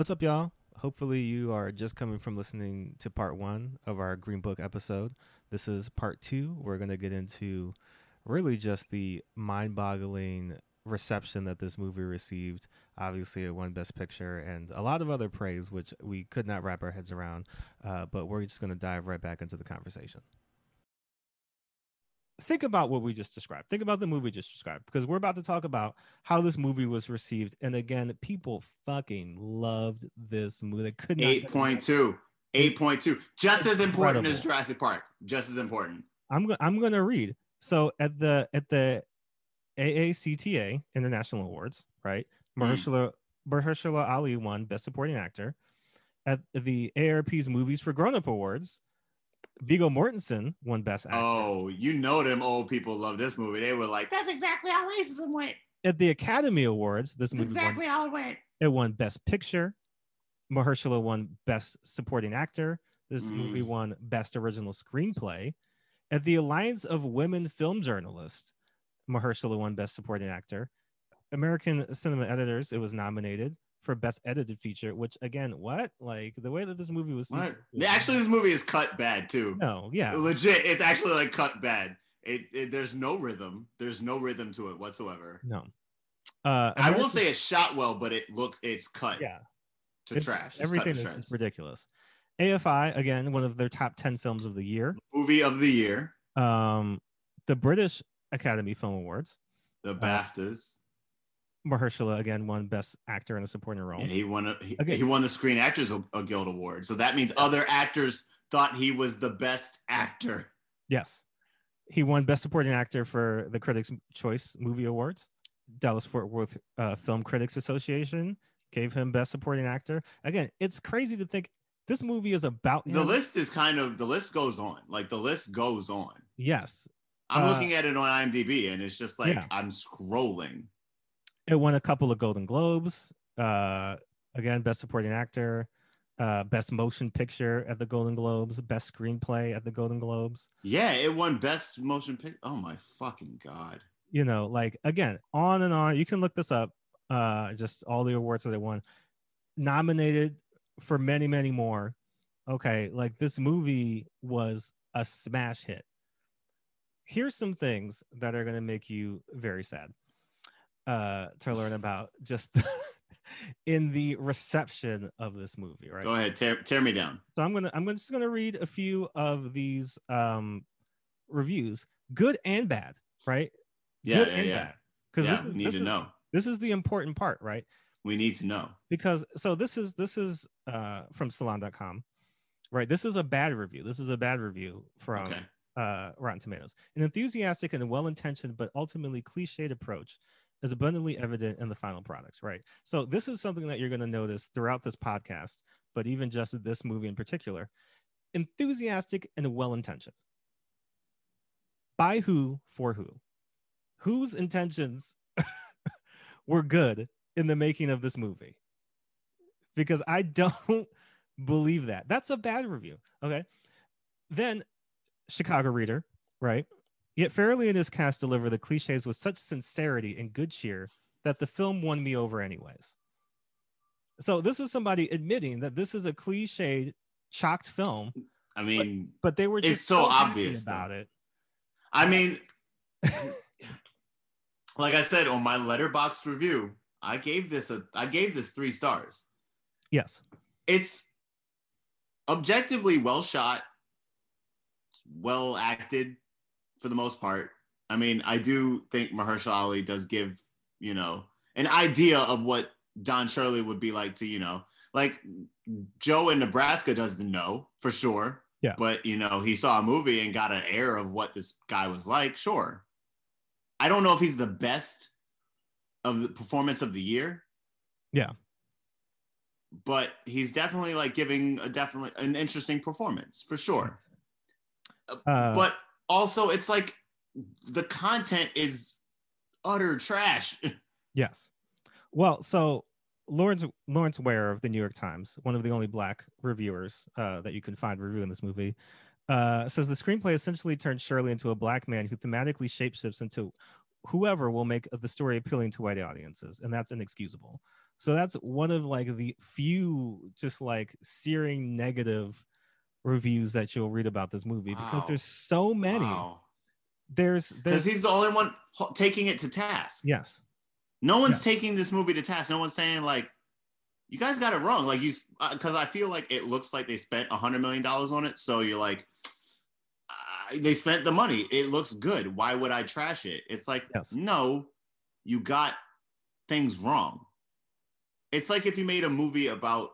What's up, y'all? Hopefully, you are just coming from listening to part one of our Green Book episode. This is part two. We're going to get into really just the mind boggling reception that this movie received. Obviously, it won Best Picture and a lot of other praise, which we could not wrap our heads around. Uh, but we're just going to dive right back into the conversation think about what we just described. Think about the movie we just described because we're about to talk about how this movie was received. And again, people fucking loved this movie. They could not 8.2. 8.2. Just as important as Jurassic Park. Just as important. I'm go- I'm going to read. So at the at the AACTA International Awards, right? Mahershala mm. Mahershala Ali won Best Supporting Actor. At the AARP's Movies for Grown Up Awards, Viggo Mortensen won Best Actor. Oh, you know them old people love this movie. They were like, "That's exactly how racism went." At the Academy Awards, this movie exactly won, how it went. It won Best Picture. Mahershala won Best Supporting Actor. This mm. movie won Best Original Screenplay. At the Alliance of Women Film Journalists, Mahershala won Best Supporting Actor. American Cinema Editors, it was nominated for best edited feature which again what? Like the way that this movie was what? actually this movie is cut bad too. No yeah. Legit it's actually like cut bad. It, it there's no rhythm. There's no rhythm to it whatsoever. No. Uh i will say it's shot well but it looks it's cut yeah. to it's, trash. It's everything is ridiculous. Afi again one of their top 10 films of the year. Movie of the year. Um the british academy film awards. The baftas Mahershala again won Best Actor in a Supporting Role. Yeah, he won. A, he, okay. he won the Screen Actors Guild Award. So that means other actors thought he was the best actor. Yes, he won Best Supporting Actor for the Critics' Choice Movie Awards. Dallas Fort Worth uh, Film Critics Association gave him Best Supporting Actor. Again, it's crazy to think this movie is about him. the list is kind of the list goes on. Like the list goes on. Yes, I'm uh, looking at it on IMDb, and it's just like yeah. I'm scrolling it won a couple of Golden Globes. Uh, again, Best Supporting Actor, uh, Best Motion Picture at the Golden Globes, Best Screenplay at the Golden Globes. Yeah, it won Best Motion Picture. Oh my fucking god! You know, like again, on and on. You can look this up. Uh, just all the awards that it won. Nominated for many, many more. Okay, like this movie was a smash hit. Here's some things that are going to make you very sad uh, to learn about just in the reception of this movie. Right. Go ahead, tear, tear me down. So I'm gonna I'm just gonna read a few of these um, reviews, good and bad. Right. Yeah, good yeah, and yeah. Because yeah, this is need this to is, know. This is the important part, right? We need to know because so this is this is uh, from Salon.com, right? This is a bad review. This is a bad review from. Okay. Uh, Rotten Tomatoes. An enthusiastic and well intentioned but ultimately cliched approach is abundantly evident in the final products, right? So this is something that you're going to notice throughout this podcast, but even just this movie in particular, enthusiastic and well-intentioned. By who for who? Whose intentions were good in the making of this movie? Because I don't believe that. That's a bad review. Okay. Then Chicago Reader, right? Yet Farrelly and his cast deliver the cliches with such sincerity and good cheer that the film won me over anyways. So this is somebody admitting that this is a cliched, shocked film. I mean, but, but they were just it's so, so obvious about though. it. I mean, like I said on my Letterboxd review, I gave this a I gave this three stars. Yes, it's objectively well shot, well acted, for the most part. I mean, I do think Mahershala Ali does give, you know, an idea of what Don Shirley would be like to, you know, like Joe in Nebraska doesn't know for sure. Yeah. But, you know, he saw a movie and got an air of what this guy was like. Sure. I don't know if he's the best of the performance of the year. Yeah. But he's definitely like giving a definitely an interesting performance for sure. Uh, but also it's like the content is utter trash. yes. Well, so Lawrence Lawrence Ware of the New York Times, one of the only black reviewers uh, that you can find reviewing this movie, uh, says the screenplay essentially turns Shirley into a black man who thematically shapeshifts into whoever will make the story appealing to white audiences, and that's inexcusable. So that's one of like the few just like searing negative reviews that you'll read about this movie because there's so many. Wow. There's Because he's the only one taking it to task. yes. No one's taking this movie to task. No one's saying like, you guys got it wrong. Like you, because I feel like it looks like they spent a hundred million dollars on it. So you're like, uh, they spent the money. It looks good. Why would I trash it? It's like, Yes. no, you got things wrong. It's like if you made a movie about.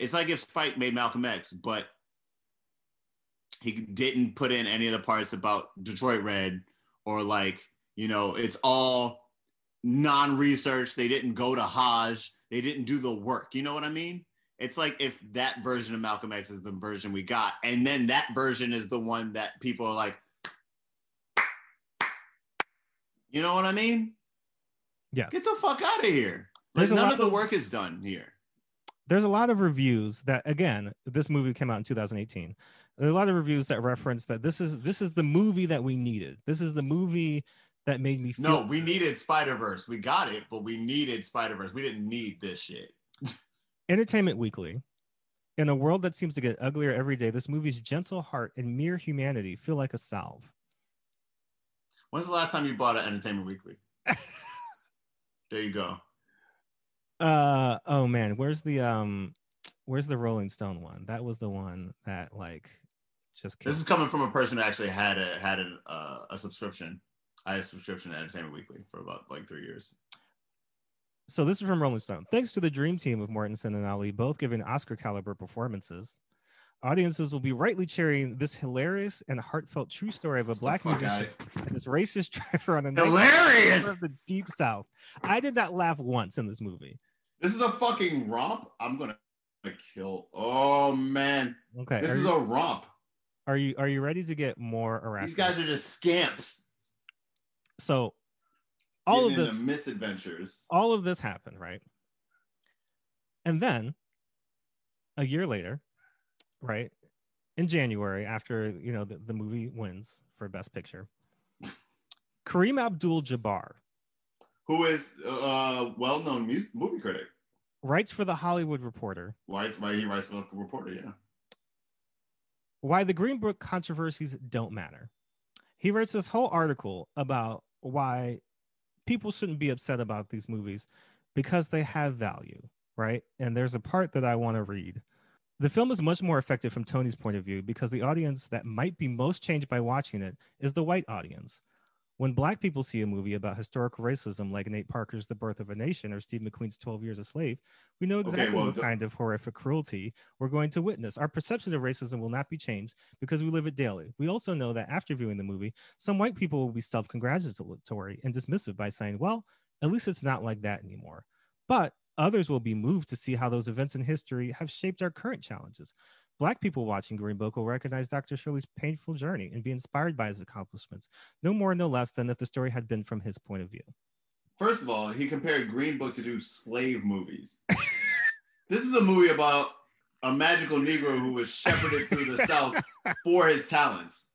It's like if Spike made Malcolm X, but he didn't put in any of the parts about Detroit Red or like you know it's all non-research. They didn't go to hajj. They didn't do the work. You know what i mean? It's like if that version of malcolm x is the version we got and then that version is the one that people are like you know what i mean? Yes. get the fuck out of here like There's none of the work is done here there's a lot of reviews that again this movie came out in 2018 there's a lot of reviews that reference that this is this is the movie that we needed. This is the movie that made me feel no we needed spider-verse. We got it but we needed spider-verse. We didn't need this shit. Entertainment weekly. In a world that seems to get uglier every day this movie's gentle heart and mere humanity feel like a salve. When's the last time you bought an entertainment weekly? There you go uh oh man where's the um where's the rolling stone one that was the one that like just This is coming from a person who actually had a had an, uh, a subscription. I had a subscription to Entertainment Weekly for about like three years. So this is from Rolling Stone. Thanks to the dream team of Mortensen and Ali, both giving Oscar caliber performances, audiences will be rightly cheering this hilarious and heartfelt true story of a black musician and this racist driver on a Hilarious! of the deep south. I did not laugh once in this movie. This is a fucking romp. I'm gonna kill. Oh man, Okay, this is you, a romp. are you are you ready to get more These irrational? guys are just scamps. so all of this misadventures. all of this happened, right? And then a year later, right, in January, after you know the, the movie wins for Best Picture, Kareem Abdul Jabbar Who is a well-known music movie critic? writes for the Hollywood Reporter Why? Why he writes for the reporter? Yeah. why the Green Book controversies don't matter. He writes this whole article about why people shouldn't be upset about these movies because they have value, right? And there's a part that I want to read. The film is much more effective from Tony's point of view because the audience that might be most changed by watching it is the white audience. When black people see a movie about historical racism like Nate Parker's The Birth of a Nation or Steve McQueen's 12 Years a Slave, we know Okay, exactly well, what the- kind of horrific cruelty we're going to witness. Our perception of racism will not be changed because we live it daily. We also know that after viewing the movie, some white people will be self congratulatory and dismissive by saying, well, at least it's not like that anymore. But others will be moved to see how those events in history have shaped our current challenges. Black people watching Green Book will recognize Dr. Shirley's painful journey and be inspired by his accomplishments, no more, no less than if the story had been from his point of view. First of all, he compared Green Book to do slave movies. this is a movie about a magical Negro who was shepherded through the South for his talents.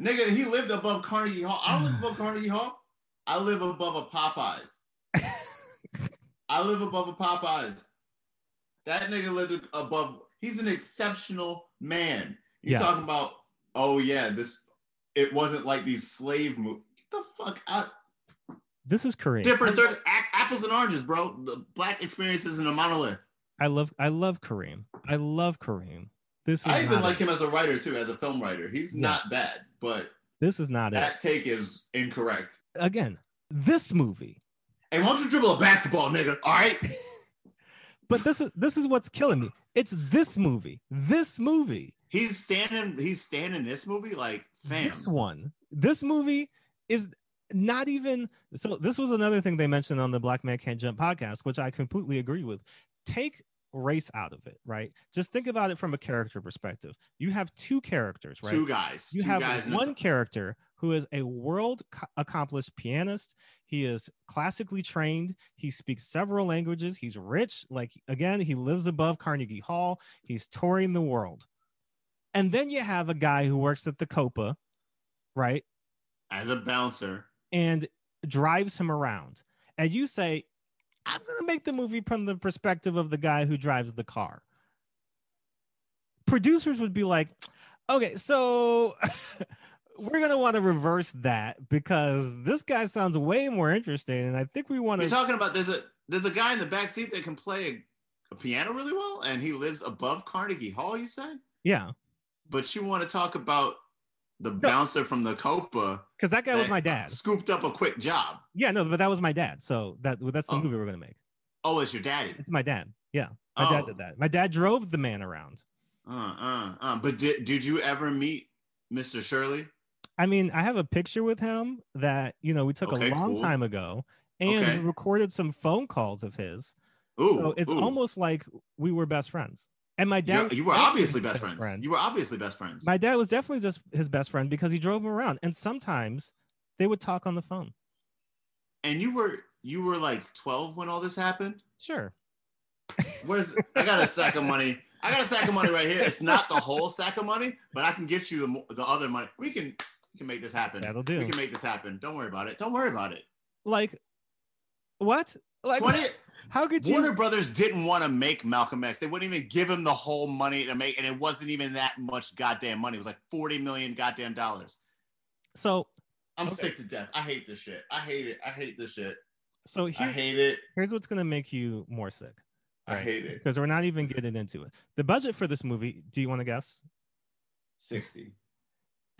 Nigga, he lived above Carnegie Hall. I don't live above Carnegie Hall. I live above a Popeyes. I live above a Popeyes. That nigga lived above. He's an exceptional man. You Yes. talking about? Oh yeah, this. It wasn't like these slave movies. Get the fuck out. This is Kareem. Different certain a- apples and oranges, bro. The black experience isn't a monolith. I love I love Kareem. I love Kareem. This is I even like it. him as a writer too, as a film writer. He's Yeah. not bad, but This is not it. that take is incorrect. Again, this movie. Hey, why don't you dribble a basketball, nigga? All right. But this is this is what's killing me. It's this movie. This movie. He's standing. He's standing this movie like fam. This one. This movie is not even so this was another thing they mentioned on the Black Man Can't Jump podcast, which I completely agree with. Take race out of it, right? Just think about it from a character perspective. You have two characters, right? Two guys. you two have guys one character who is a world co- accomplished pianist. He is classically trained. He speaks several languages. He's rich. Like again he lives above carnegie hall. He's touring the world. And then you have a guy who works at the copa right? As a bouncer. and drives him around. And you say I'm gonna make the movie from the perspective of the guy who drives the car. Producers would be like, okay, so we're gonna want to reverse that because this guy sounds way more interesting, and I think we want to. You're talking about there's a there's a guy in the back seat that can play a, a piano really well, and he lives above Carnegie Hall. You said, Yeah, but you want to talk about the bouncer from the Copa because that guy was my dad. Scooped up a quick job. Yeah, no, but that was my dad. So that that's the Oh. movie we're gonna make. Oh, it's your daddy. It's my dad. Yeah, my dad Oh. did that. My dad drove the man around. Uh, uh, uh. But did did you ever meet Mr. Shirley? I mean, I have a picture with him that you know we took Okay, a long cool. time ago, and Okay. recorded some phone calls of his. Ooh, So it's ooh. almost like we were best friends. And my dad, You, you were obviously his best friends. friend. You were obviously best friends. My dad was definitely just his best friend because he drove him around, and sometimes they would talk on the phone. and you were you were like 12 when all this happened. Sure. Where's I got a sack of money. I got a sack of money right here. It's not the whole sack of money, but I can get you the, the other money. We can we can make this happen. That'll do. We can make this happen. Don't worry about it. Don't worry about it. Like, what? Like, 20 how could you? Warner Brothers didn't want to make Malcolm X. They wouldn't even give him the whole money to make, and it wasn't even that much goddamn money. It was like 40 million goddamn dollars. So, I'm Okay. sick to death. I hate this shit. I hate it. I hate this shit. so I hate it. here's what's gonna make you more sick. I hate it. Because we're not even getting into it. The budget for this movie, do you want to guess? 60.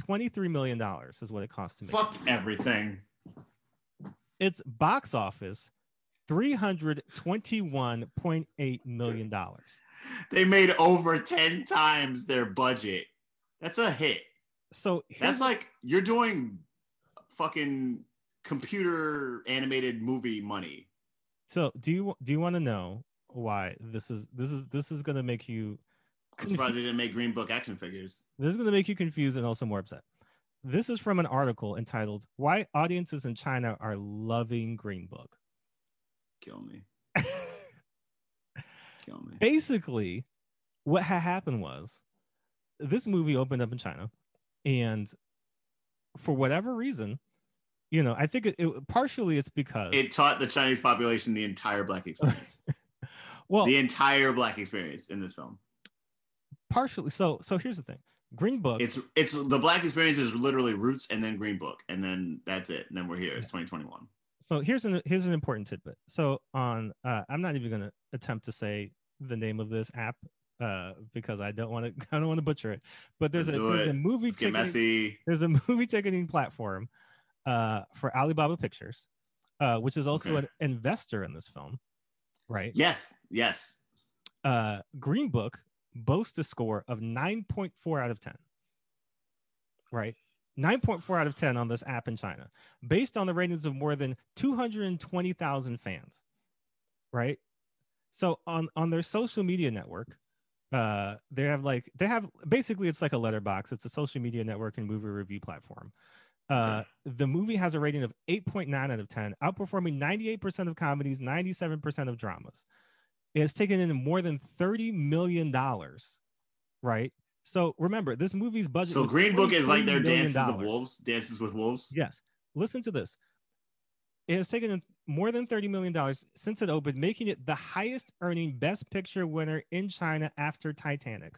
$23 million is what it cost to make. Fuck everything. Its box office, $321.8 million. They made over 10 times their budget. That's a hit. So That's like you're doing fucking computer animated movie money. so do you do you want to know why this is this is this is gonna make you I'm surprised they didn't make Green Book action figures. this is gonna make you confused and also more upset. This is from an article entitled Why Audiences in China Are Loving Green Book. Kill me. Kill me. basically what had happened was this movie opened up in china and for whatever reason you know i think it, it partially it's because It taught the Chinese population the entire black experience. well the entire black experience in this film. Partially so so here's the thing green book It's it's the black experience is literally roots and then Green Book and then that's it. And then we're here. It's 2021. so here's an here's an important tidbit so on uh i'm not even gonna attempt to say the name of this app uh because i don't want to i don't want to butcher it but there's a Let's there's a movie Let's ticketing- messy. there's a movie ticketing platform uh, for Alibaba Pictures, uh, which is also Okay. an investor in this film, right? Yes, yes. Uh, Green Book boasts a score of 9.4 out of 10, right? 9.4 out of 10 on this app in China, based on the ratings of more than 220,000 fans, right? So on on their social media network, uh, they have like they have basically it's like a Letterboxd. It's a social media network and movie review platform. Uh, the movie has a rating of 8.9 out of 10, outperforming 98% of comedies, 97% of dramas. It has taken in more than 30 million dollars, right? So remember, this movie's budget. So Green Book is like their $23 million. dances of wolves, dances with wolves. Yes. Listen to this. It has taken in more than $30 million since it opened, making it the highest earning Best Picture winner in China after Titanic.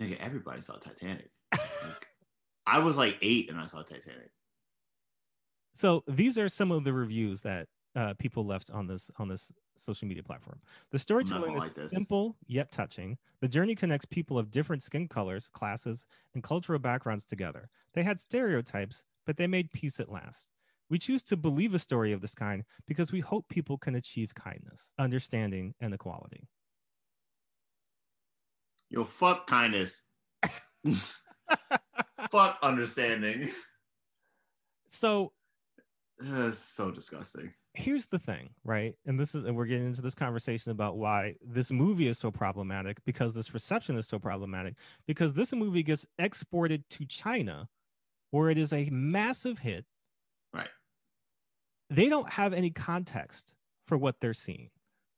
Nigga, everybody saw Titanic. Like, I was like eight and I saw Titanic. So these are some of the reviews that uh, people left on this on this social media platform. The storytelling is like simple yet touching. The journey connects people of different skin colors, classes, and cultural backgrounds together. They had stereotypes, but they made peace at last. We choose to believe a story of this kind because we hope people can achieve kindness, understanding, and equality. Yo, fuck kindness. fuck understanding. So That's so disgusting. here's the thing, right? And this is and we're getting into this conversation about why this movie is so problematic because this reception is so problematic because this movie gets exported to China where it is a massive hit. Right. They don't have any context for what they're seeing,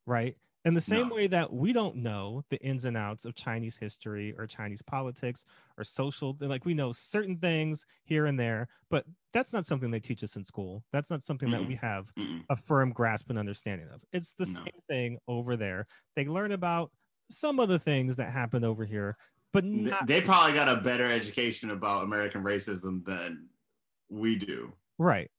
right? In the same No. way that we don't know the ins and outs of Chinese history or Chinese politics or social, like we know certain things here and there, but that's not something they teach us in school. That's not something that we have Mm-mm. a firm grasp and understanding of. It's the No. same thing over there. They learn about some of the things that happen over here, but not They probably got a better education about American racism than we do. right.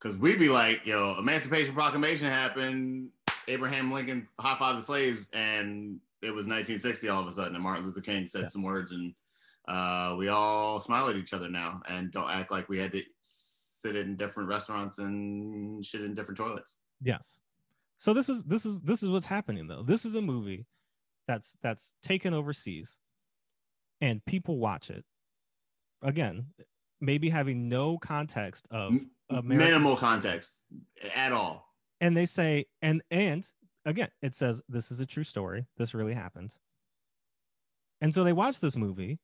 Because we'd be like, yo, Emancipation Proclamation happened, Abraham Lincoln high fived the slaves, and it was 1960 all of a sudden, and Martin Luther King said Yeah. some words, and uh, we all smile at each other now and don't act like we had to sit in different restaurants and shit in different toilets. Yes. So this is this is this is what's happening though. This is a movie that's that's taken overseas and people watch it. Again, maybe having no context of American Minimal context at all. And they say and and again it says this is a true story. This really happened. And so they watch this movie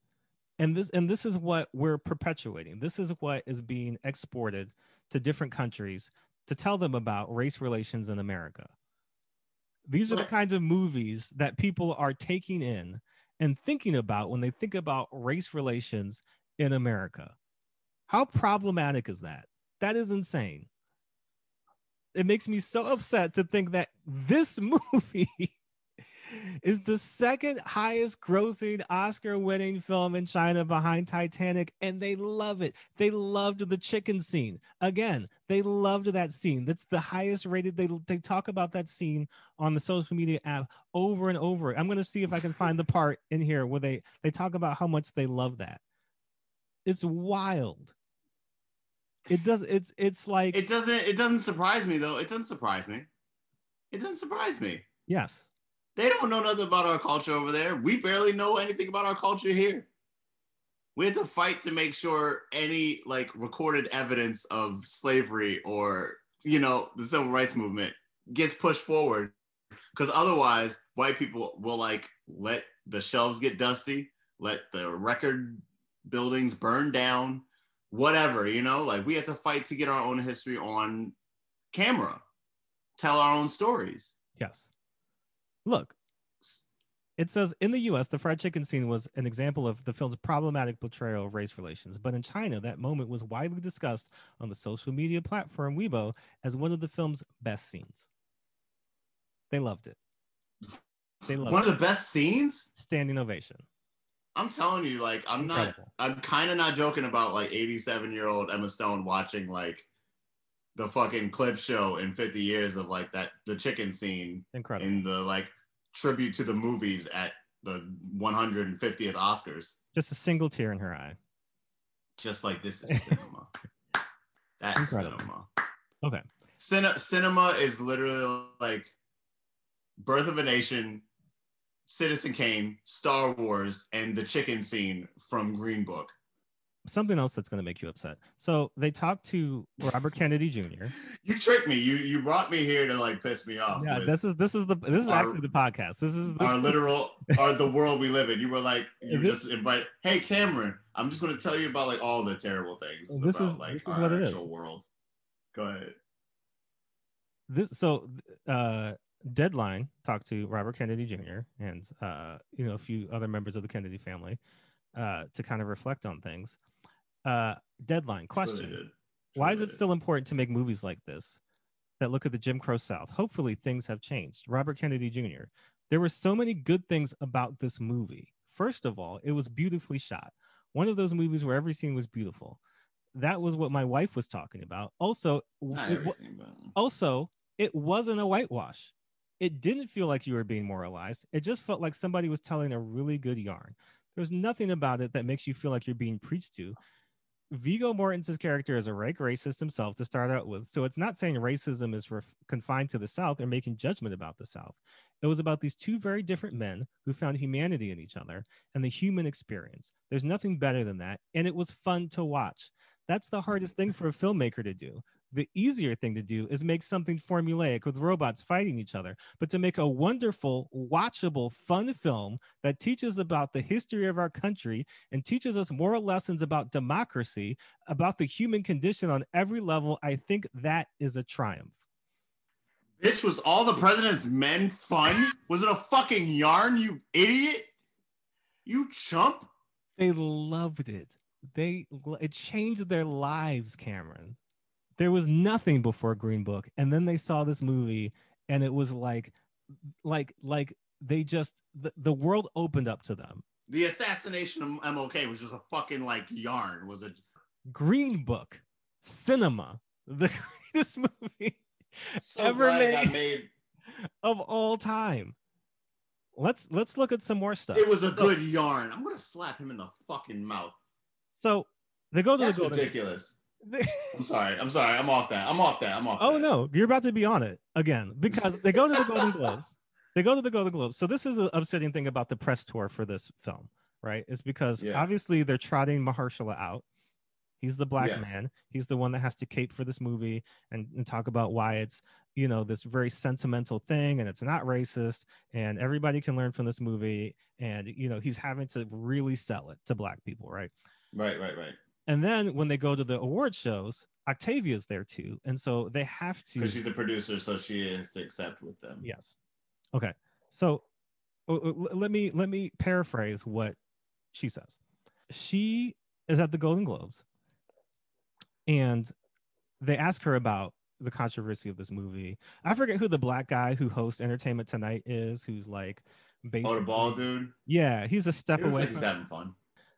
and this and this is what we're perpetuating. This is what is being exported to different countries to tell them about race relations in america. These are the kinds of movies that people are taking in and thinking about when they think about race relations in america. How problematic is that? That is insane it makes me so upset to think that this movie is the second highest grossing Oscar winning film in China behind Titanic, and they love it. They loved the chicken scene. Again, they loved that scene. That's the highest rated. They, they talk about that scene on the social media app over and over. I'm going to see if I can find the part in here where they, they talk about how much they love that. It's wild. It does. It's it's like It doesn't. It doesn't surprise me though. It doesn't surprise me. It doesn't surprise me. yes. They don't know nothing about our culture over there. We barely know anything about our culture here. We had to fight to make sure any like recorded evidence of slavery or you know the civil rights movement gets pushed forward because otherwise white people will like let the shelves get dusty, let the record buildings burn down, whatever, you know, like we have to fight to get our own history on camera, tell our own stories. Yes. Look, it says in the US, the fried chicken scene was an example of the film's problematic portrayal of race relations. But in China, that moment was widely discussed on the social media platform Weibo as one of the film's best scenes. They loved it. They loved One it. of the best scenes. Standing ovation. I'm telling you, like I'm not. I'm kind of not joking about like 87 year old Emma Stone watching like the fucking clip show in 50 years of like that the chicken scene Incredible. in the like tribute to the movies at the 150th Oscars. Just a single tear in her eye. Just like this is cinema. That's Incredible. cinema. Okay. Cine- cinema is literally like Birth of a Nation, Citizen Kane, Star Wars, and the chicken scene from Green Book. Something else that's going to make you upset. So they talked to Robert Kennedy Jr. You tricked me. You you brought me here to like piss me off. Yeah, this is this is the this is Our- actually the podcast. This is this our is- literal or the world we live in. You were like you just invite. Hey Cameron, I'm just going to tell you about like all the terrible things. This about, is- like this is what it is. world. Go ahead. this so uh deadline talked to robert kennedy jr and uh you know a few other members of the kennedy family uh to kind of reflect on things. Uh deadline question. why is it still important to make movies like this that look at the jim crow south? Hopefully things have changed. Robert kennedy jr there were so many good things about this movie. First of all it was beautifully shot. One of those movies where every scene was beautiful. That was what my wife was talking about. Also it wa- everything, but also it wasn't a whitewash it didn't feel like you were being moralized it just felt like somebody was telling a really good yarn. There's nothing about it that makes you feel like you're being preached to. Viggo Mortensen's character is a rank racist himself to start out with so it's not saying racism is ref- confined to the south or making judgment about the south. It was about these two very different men who found humanity in each other and the human experience. There's nothing better than that and it was fun to watch. That's the hardest thing for a filmmaker to do the easier thing to do is make something formulaic with robots fighting each other, but to make a wonderful, watchable, fun film that teaches about the history of our country and teaches us moral lessons about democracy, about the human condition on every level, I think that is a triumph. Bitch, was all the president's men fun? Was it a fucking yarn, you idiot? You chump? They loved it. They it changed their lives, Cameron. There was nothing before Green Book, and then they saw this movie, and it was like, like, like they just the, the world opened up to them. The assassination of MLK was just a fucking like yarn. Was it Green Book, cinema, the greatest movie so ever glad it got made, made? of all time. Let's let's look at some more stuff. It was a good yarn. I'm gonna slap him in the fucking mouth. So they go to That's the ridiculous. I'm sorry. I'm sorry. I'm off that. I'm off that. I'm off. oh that. no, you're about to be on it again because they go to the Golden Globes. They go to the Golden Globes. So this is the upsetting thing about the press tour for this film, right? Is because Yeah. obviously they're trotting Mahershala out. He's the black Yes. man. He's the one that has to cape for this movie and, and talk about why it's you know this very sentimental thing and it's not racist and everybody can learn from this movie and you know he's having to really sell it to black people, right? Right. Right. Right. And then when they go to the award shows, Octavia's there too, and so they have to. Because she's a producer, so she has to accept with them. Yes. Okay. So uh, uh, let me let me paraphrase what she says. She is at the Golden Globes, and they ask her about the controversy of this movie. I forget who the black guy who hosts Entertainment Tonight is, who's like basically Oh, the ball dude. Yeah, he's a step away. like he's having fun.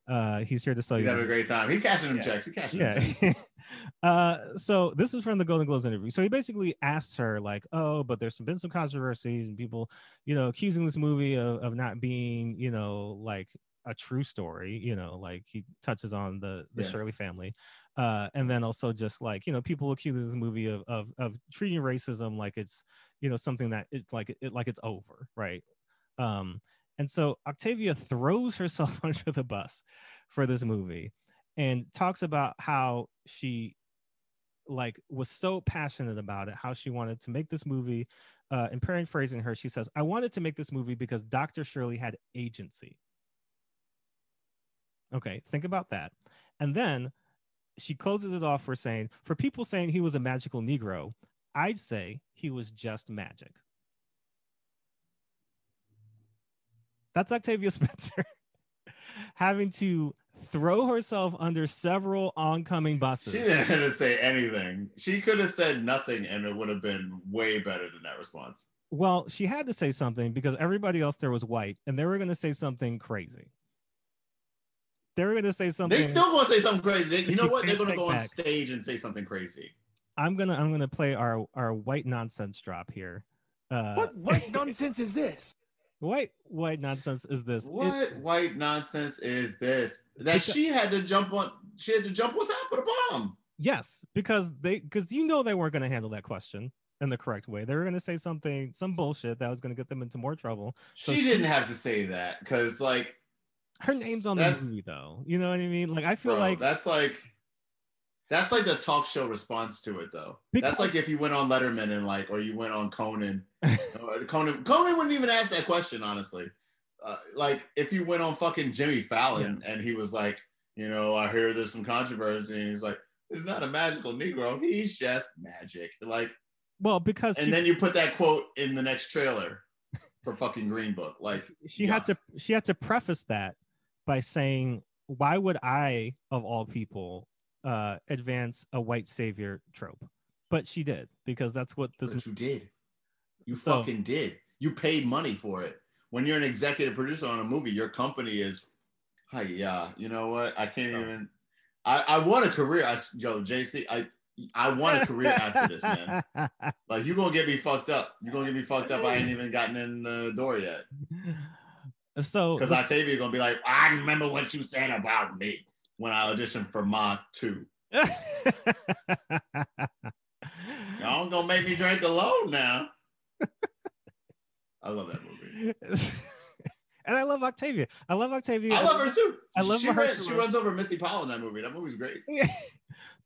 Uh, he's here to sell He's you. having a great time. He's cashing them Yeah. checks. He's cashing them checks. yeah uh so this is from the golden globes interview so he basically asks her like oh but there's some, been some controversies and people you know accusing this movie of, of not being you know like a true story you know like he touches on the the Yeah. shirley family uh and then also just like you know people accuse this movie of of, of treating racism like it's you know something that it's like it like it's over right um and so octavia throws herself under the bus for this movie and talks about how she like was so passionate about it how she wanted to make this movie uh and paraphrasing her she says i wanted to make this movie because dr shirley had agency. Okay think about that. And then she closes it off for saying for people saying he was a magical negro i'd say he was just magic that's octavia spencer having to throw herself under several oncoming buses She didn't have to say anything. She could have said nothing, and it would have been way better than that response. Well, she had to say something because everybody else there was white, and they were going to say something crazy. They were going to say something. They still gonna say something crazy. You know what? They're gonna go on back. stage and say something crazy. I'm gonna I'm gonna play our our white nonsense drop here. Uh, What what nonsense is this? White white nonsense is this? What white nonsense is this? That Because- she had to jump on. She had to jump on top of the bomb. yes, because they because you know they weren't going to handle that question in the correct way. They were going to say something some bullshit that was going to get them into more trouble. So She she- didn't have to say that because, like, Her name's on the movie though. You know what I mean? Like I feel bro, like that's like that's like the talk show response to it, though. Because- that's like if you went on Letterman and like, or you went on Conan. Conan, Conan wouldn't even ask that question, honestly. Uh, like if you went on fucking Jimmy Fallon and he was like, you know, I hear there's some controversy, and he's like, it's not a magical Negro, he's just magic. Like, well because and she, then you put that quote in the next trailer for fucking Green Book. Like, she had to she had to preface that by saying why would i of all people uh advance a white savior trope but she did because that's what this But you did. You So- fucking did. You paid money for it. When you're an executive producer on a movie, your company is, hi, yeah. You know what? I can't even. I, I want a career. I, yo, JC, I I want a career after this, man. Like you gonna get me fucked up. You gonna get me fucked up. I ain't even gotten in the door yet. so Because Octavia gonna be like, I remember what you said about me when I auditioned for Ma 2. Y'all don't gonna make me drink alone now. I love that movie. and I love Octavia. I love Octavia. I love her too. I love she, her ran- she runs over Missi Pyle in that movie. That movie's great.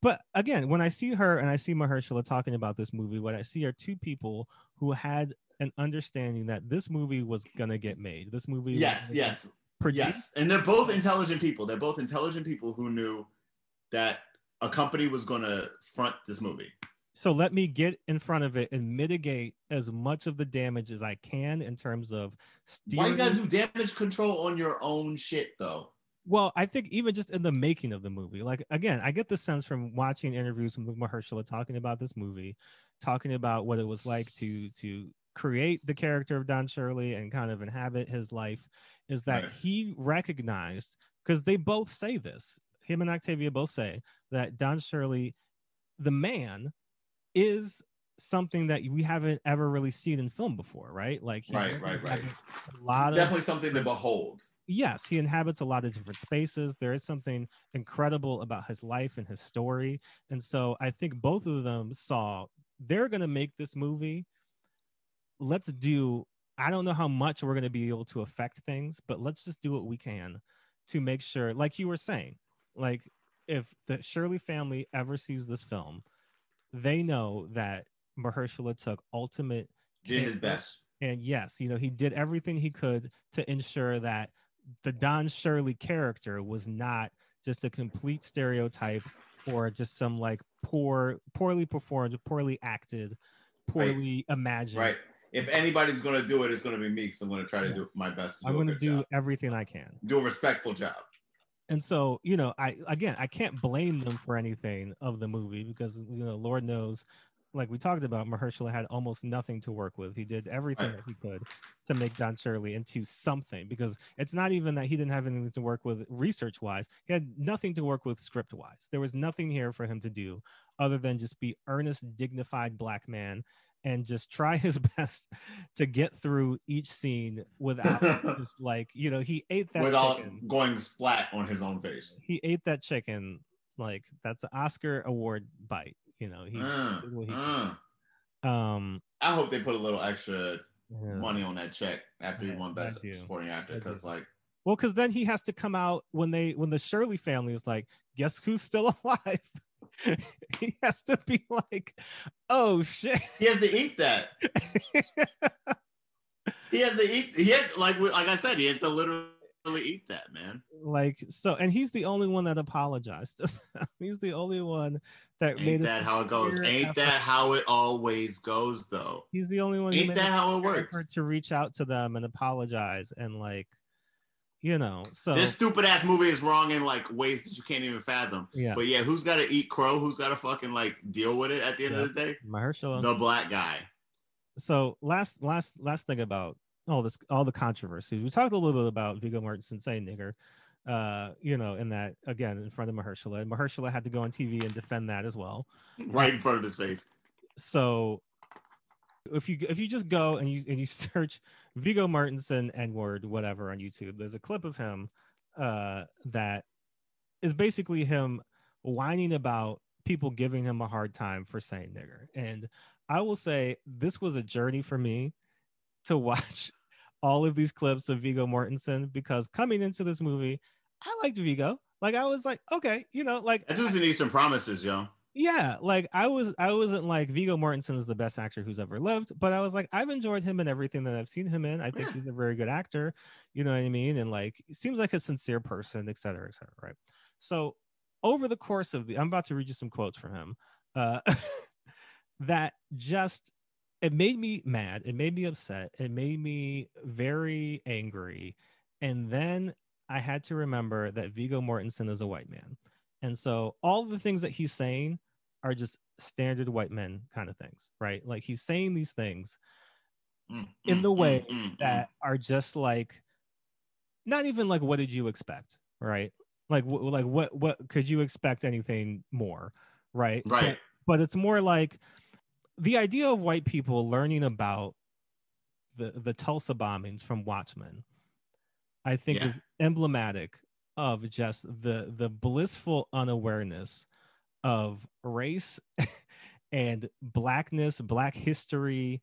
but again, when I see her and I see Mahershala talking about this movie, what I see are two people who had an understanding that this movie was gonna get made. This movie, Yes, yes, produced. yes. And they're both intelligent people. They're both intelligent people who knew that a company was gonna front this movie. So let me get in front of it and mitigate as much of the damage as I can in terms of Why you gotta do damage control on your own shit though? Well, I think even just in the making of the movie, like again, I get the sense from watching interviews with Mahershala talking about this movie, talking about what it was like to to create the character of Don Shirley and kind of inhabit his life, is that Right. he recognized because they both say this. Him and Octavia both say that Don Shirley, the man, is something that we haven't ever really seen in film before, right? Like he Right, right, right. A lot of Definitely something to behold. yes, he inhabits a lot of different spaces. There is something incredible about his life and his story. And so I think both of them saw they're going to make this movie. Let's do, I don't know how much we're going to be able to affect things, but let's just do what we can to make sure, like you were saying, like if the Shirley family ever sees this film, they know that Mahershala took ultimate Did his best. and yes, you know, he did everything he could to ensure that the Don Shirley character was not just a complete stereotype or just some like poor, poorly performed, poorly acted, poorly imagined. Right. If anybody's gonna do it, it's gonna be me. Because I'm gonna try to do my best. To do I'm going to do job. everything I can. do a respectful job. And so, you know, I again, I can't blame them for anything of the movie because you know, Lord knows, like we talked about, Mahershala had almost nothing to work with. He did everything Right. that he could to make Don Shirley into something because it's not even that he didn't have anything to work with research wise. He had nothing to work with script wise. There was nothing here for him to do other than just be earnest, dignified black man and just try his best to get through each scene without just like, you know, he ate that Without chicken going splat on his own face. he ate that chicken like that's an Oscar award bite. You know, he Uh, he uh. um I hope they put a little extra yeah. money on that check after he won Best. Supporting Actor because, like, well, because then he has to come out when they when the Shirley family is like, guess who's still alive? he has to be like, oh shit. he has to eat that. He has to eat. He has like like I said, he has to literally eat that, man. like so, and he's the only one that apologized. he's the only one that made Ain't a that how it goes? Ain't effort. that how it always goes, though? He's the only one. Ain't that how it works? To reach out to them and apologize and like, you know, so This stupid ass movie is wrong in like ways that you can't even fathom. yeah, But yeah, who's got to eat crow? Who's got to fucking like deal with it at the end of the day? Mahershala. The black guy. so last last last thing about all this all the controversies we talked a little bit about Viggo Mortensen saying nigger uh you know in that again in front of Mahershala and Mahershala had to go on TV and defend that as well Right in front of his face. so if you if you just go and you and you search Viggo Mortensen N word whatever on YouTube there's a clip of him uh that is basically him whining about people giving him a hard time for saying nigger and I will say this was a journey for me to watch all of these clips of Viggo Mortensen because coming into this movie, I liked Viggo. Like I was like, okay, you know, like That dude's in Eastern Promises, yo. Yeah, like I was I wasn't like Viggo Mortensen is the best actor who's ever lived, but I was like, I've enjoyed him in everything that I've seen him in. I think Yeah. he's a very good actor, you know what I mean? And like seems like a sincere person, et cetera, et cetera, right? So over the course of the I'm about to read you some quotes from him. Uh that just it made me mad it made me upset it made me very angry and then i had to remember that Viggo Mortensen is a white man and so all the things that he's saying are just standard white men kind of things right like he's saying these things Mm, In mm, the mm, way mm, mm. that are just like not even like what did you expect right like wh- like what what could you expect anything more right But- Right. but it's more like the idea of white people learning about the the Tulsa bombings from Watchmen, I think Yeah. is emblematic of just the the blissful unawareness of race and blackness, black history,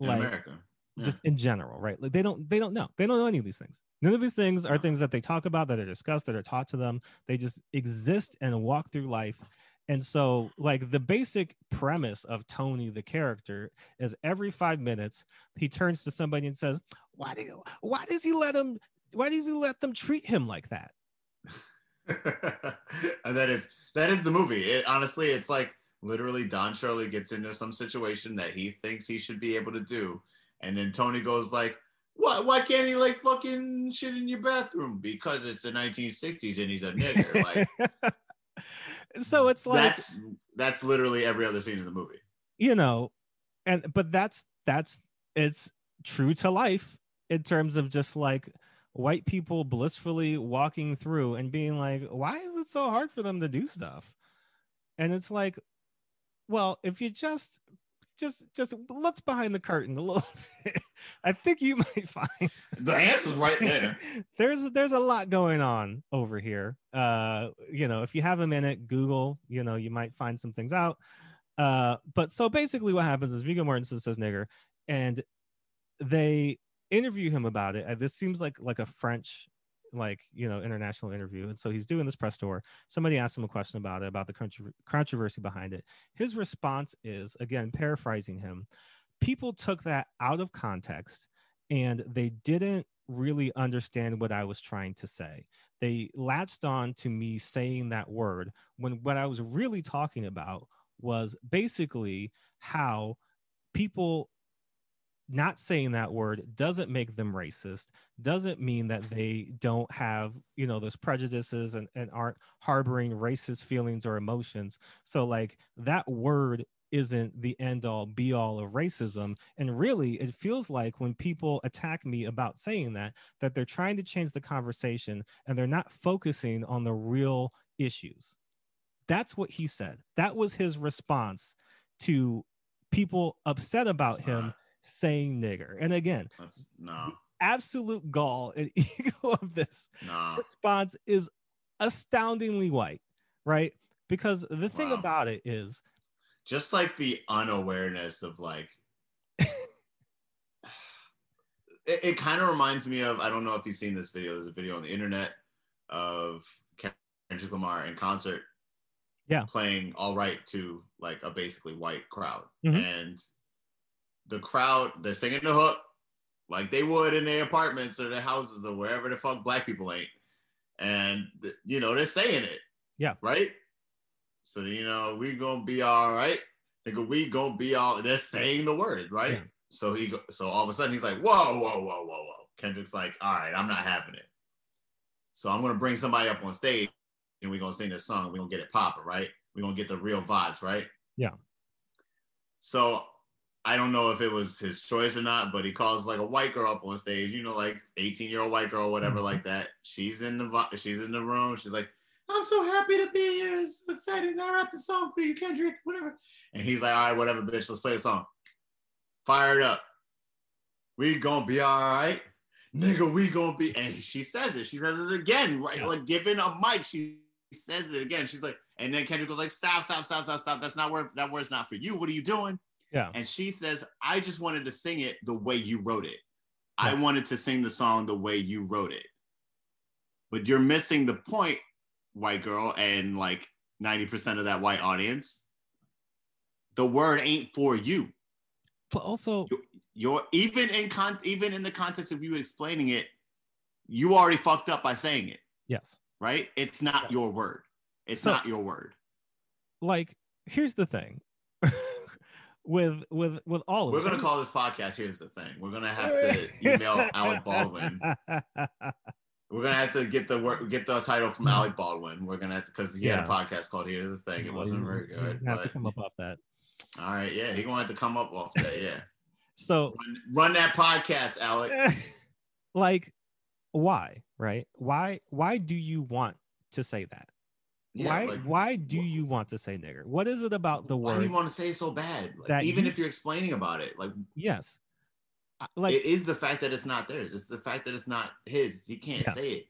In like America. Yeah. just in general, right? Like they don't they don't know. They don't know any of these things. None of these things are things that they talk about, that are discussed, that are taught to them. They just exist and walk through life. And so, like the basic premise of Tony, the character, is every five minutes he turns to somebody and says, "Why do you, why does he let him? Why does he let them treat him like that?" and that is that is the movie. It, honestly, it's like literally Don Shirley gets into some situation that he thinks he should be able to do, and then Tony goes like, "Why? Why can't he like fucking shit in your bathroom? Because it's the 1960s and he's a nigger." Like so it's like that's that's literally every other scene in the movie. you know and but that's that's it's true to life in terms of just like white people blissfully walking through and being like why is it so hard for them to do stuff? And it's like well if you just just just look behind the curtain a little bit i think you might find The answer's right there. there's there's a lot going on over here. Uh you know if you have a minute google you know you might find some things out. Uh but so basically what happens is Viggo Mortensen says nigger and they interview him about it Uh, this seems like like a french like you know international interview and so he's doing this press tour somebody asked him a question about it about the contro- controversy behind it his response is again paraphrasing him people took that out of context and they didn't really understand what I was trying to say. They latched on to me saying that word when what I was really talking about was basically how people not saying that word doesn't make them racist doesn't mean that they don't have you know those prejudices and, and aren't harboring racist feelings or emotions. So like that word isn't the end all be all of racism. And really it feels like when people attack me about saying that that they're trying to change the conversation and they're not focusing on the real issues. That's what he said. That was his response to people upset about him. Saying nigger and again That's no, absolute gall and ego of this no. response is astoundingly white right because the thing Wow. about it is Just like the unawareness of like. it, it kind of reminds me of I don't know if you've seen this video. There's a video on the internet of Kendrick Lamar in concert, Yeah. playing "All Right" to like a basically white crowd, Mhm. and the crowd they're singing the hook like they would in their apartments or their houses or wherever the fuck black people ain't, and you know they're saying it, Yeah. right. So you know we gonna be all right, nigga. We gonna be all. They're saying the word, right? Yeah. So he, so all of a sudden he's like, whoa, whoa, whoa, whoa, whoa. Kendrick's like, all right, I'm not having it. So I'm gonna bring somebody up on stage and we're gonna sing this song. We're gonna get it popping, right? We're gonna get the real vibes, right? Yeah. So I don't know if it was his choice or not, but he calls like a white girl up on stage, you know, like 18 year old white girl, whatever, Mhm. like that. She's in the she's in the room. She's like, I'm so happy to be here. It's excited. I wrote the song for you, Kendrick, whatever. And he's like, all right, whatever, bitch. Let's play the song. Fire it up. We gonna be all right. Nigga, we gonna be. And she says it. She says it again, right? Like giving a mic. She says it again. She's like, and then Kendrick goes like, stop, stop, stop, stop, stop. That's not word. That word's not for you. What are you doing? Yeah. And she says, I just wanted to sing it the way you wrote it. I wanted to sing the song the way you wrote it. But you're missing the point, white girl, and like 90% of that white audience. The word ain't for you. but also You're even in con even in the context of you explaining it, you already fucked up by saying it, yes right? It's not Yes. your word. It's So- not your word. like here's the thing with with with all of We're gonna call this podcast. Here's the thing. We're gonna have to email Alec Baldwin We're gonna have to get the work, get the title from Alec Baldwin. We're gonna have to because he had a. Podcast called "Here's the Thing." It wasn't very good. have to come up off that all right, yeah, he gonna have to come up off that. Yeah, so run, run that podcast, Alec. like why right why why do you want to say that Yeah, why like, why do you want to say nigger what is it about the Why do word you want to say so bad? Like, that even you- if you're explaining about it, like, yes like it is the fact that it's not theirs. It's the fact that it's not his. He can't Yeah. say it.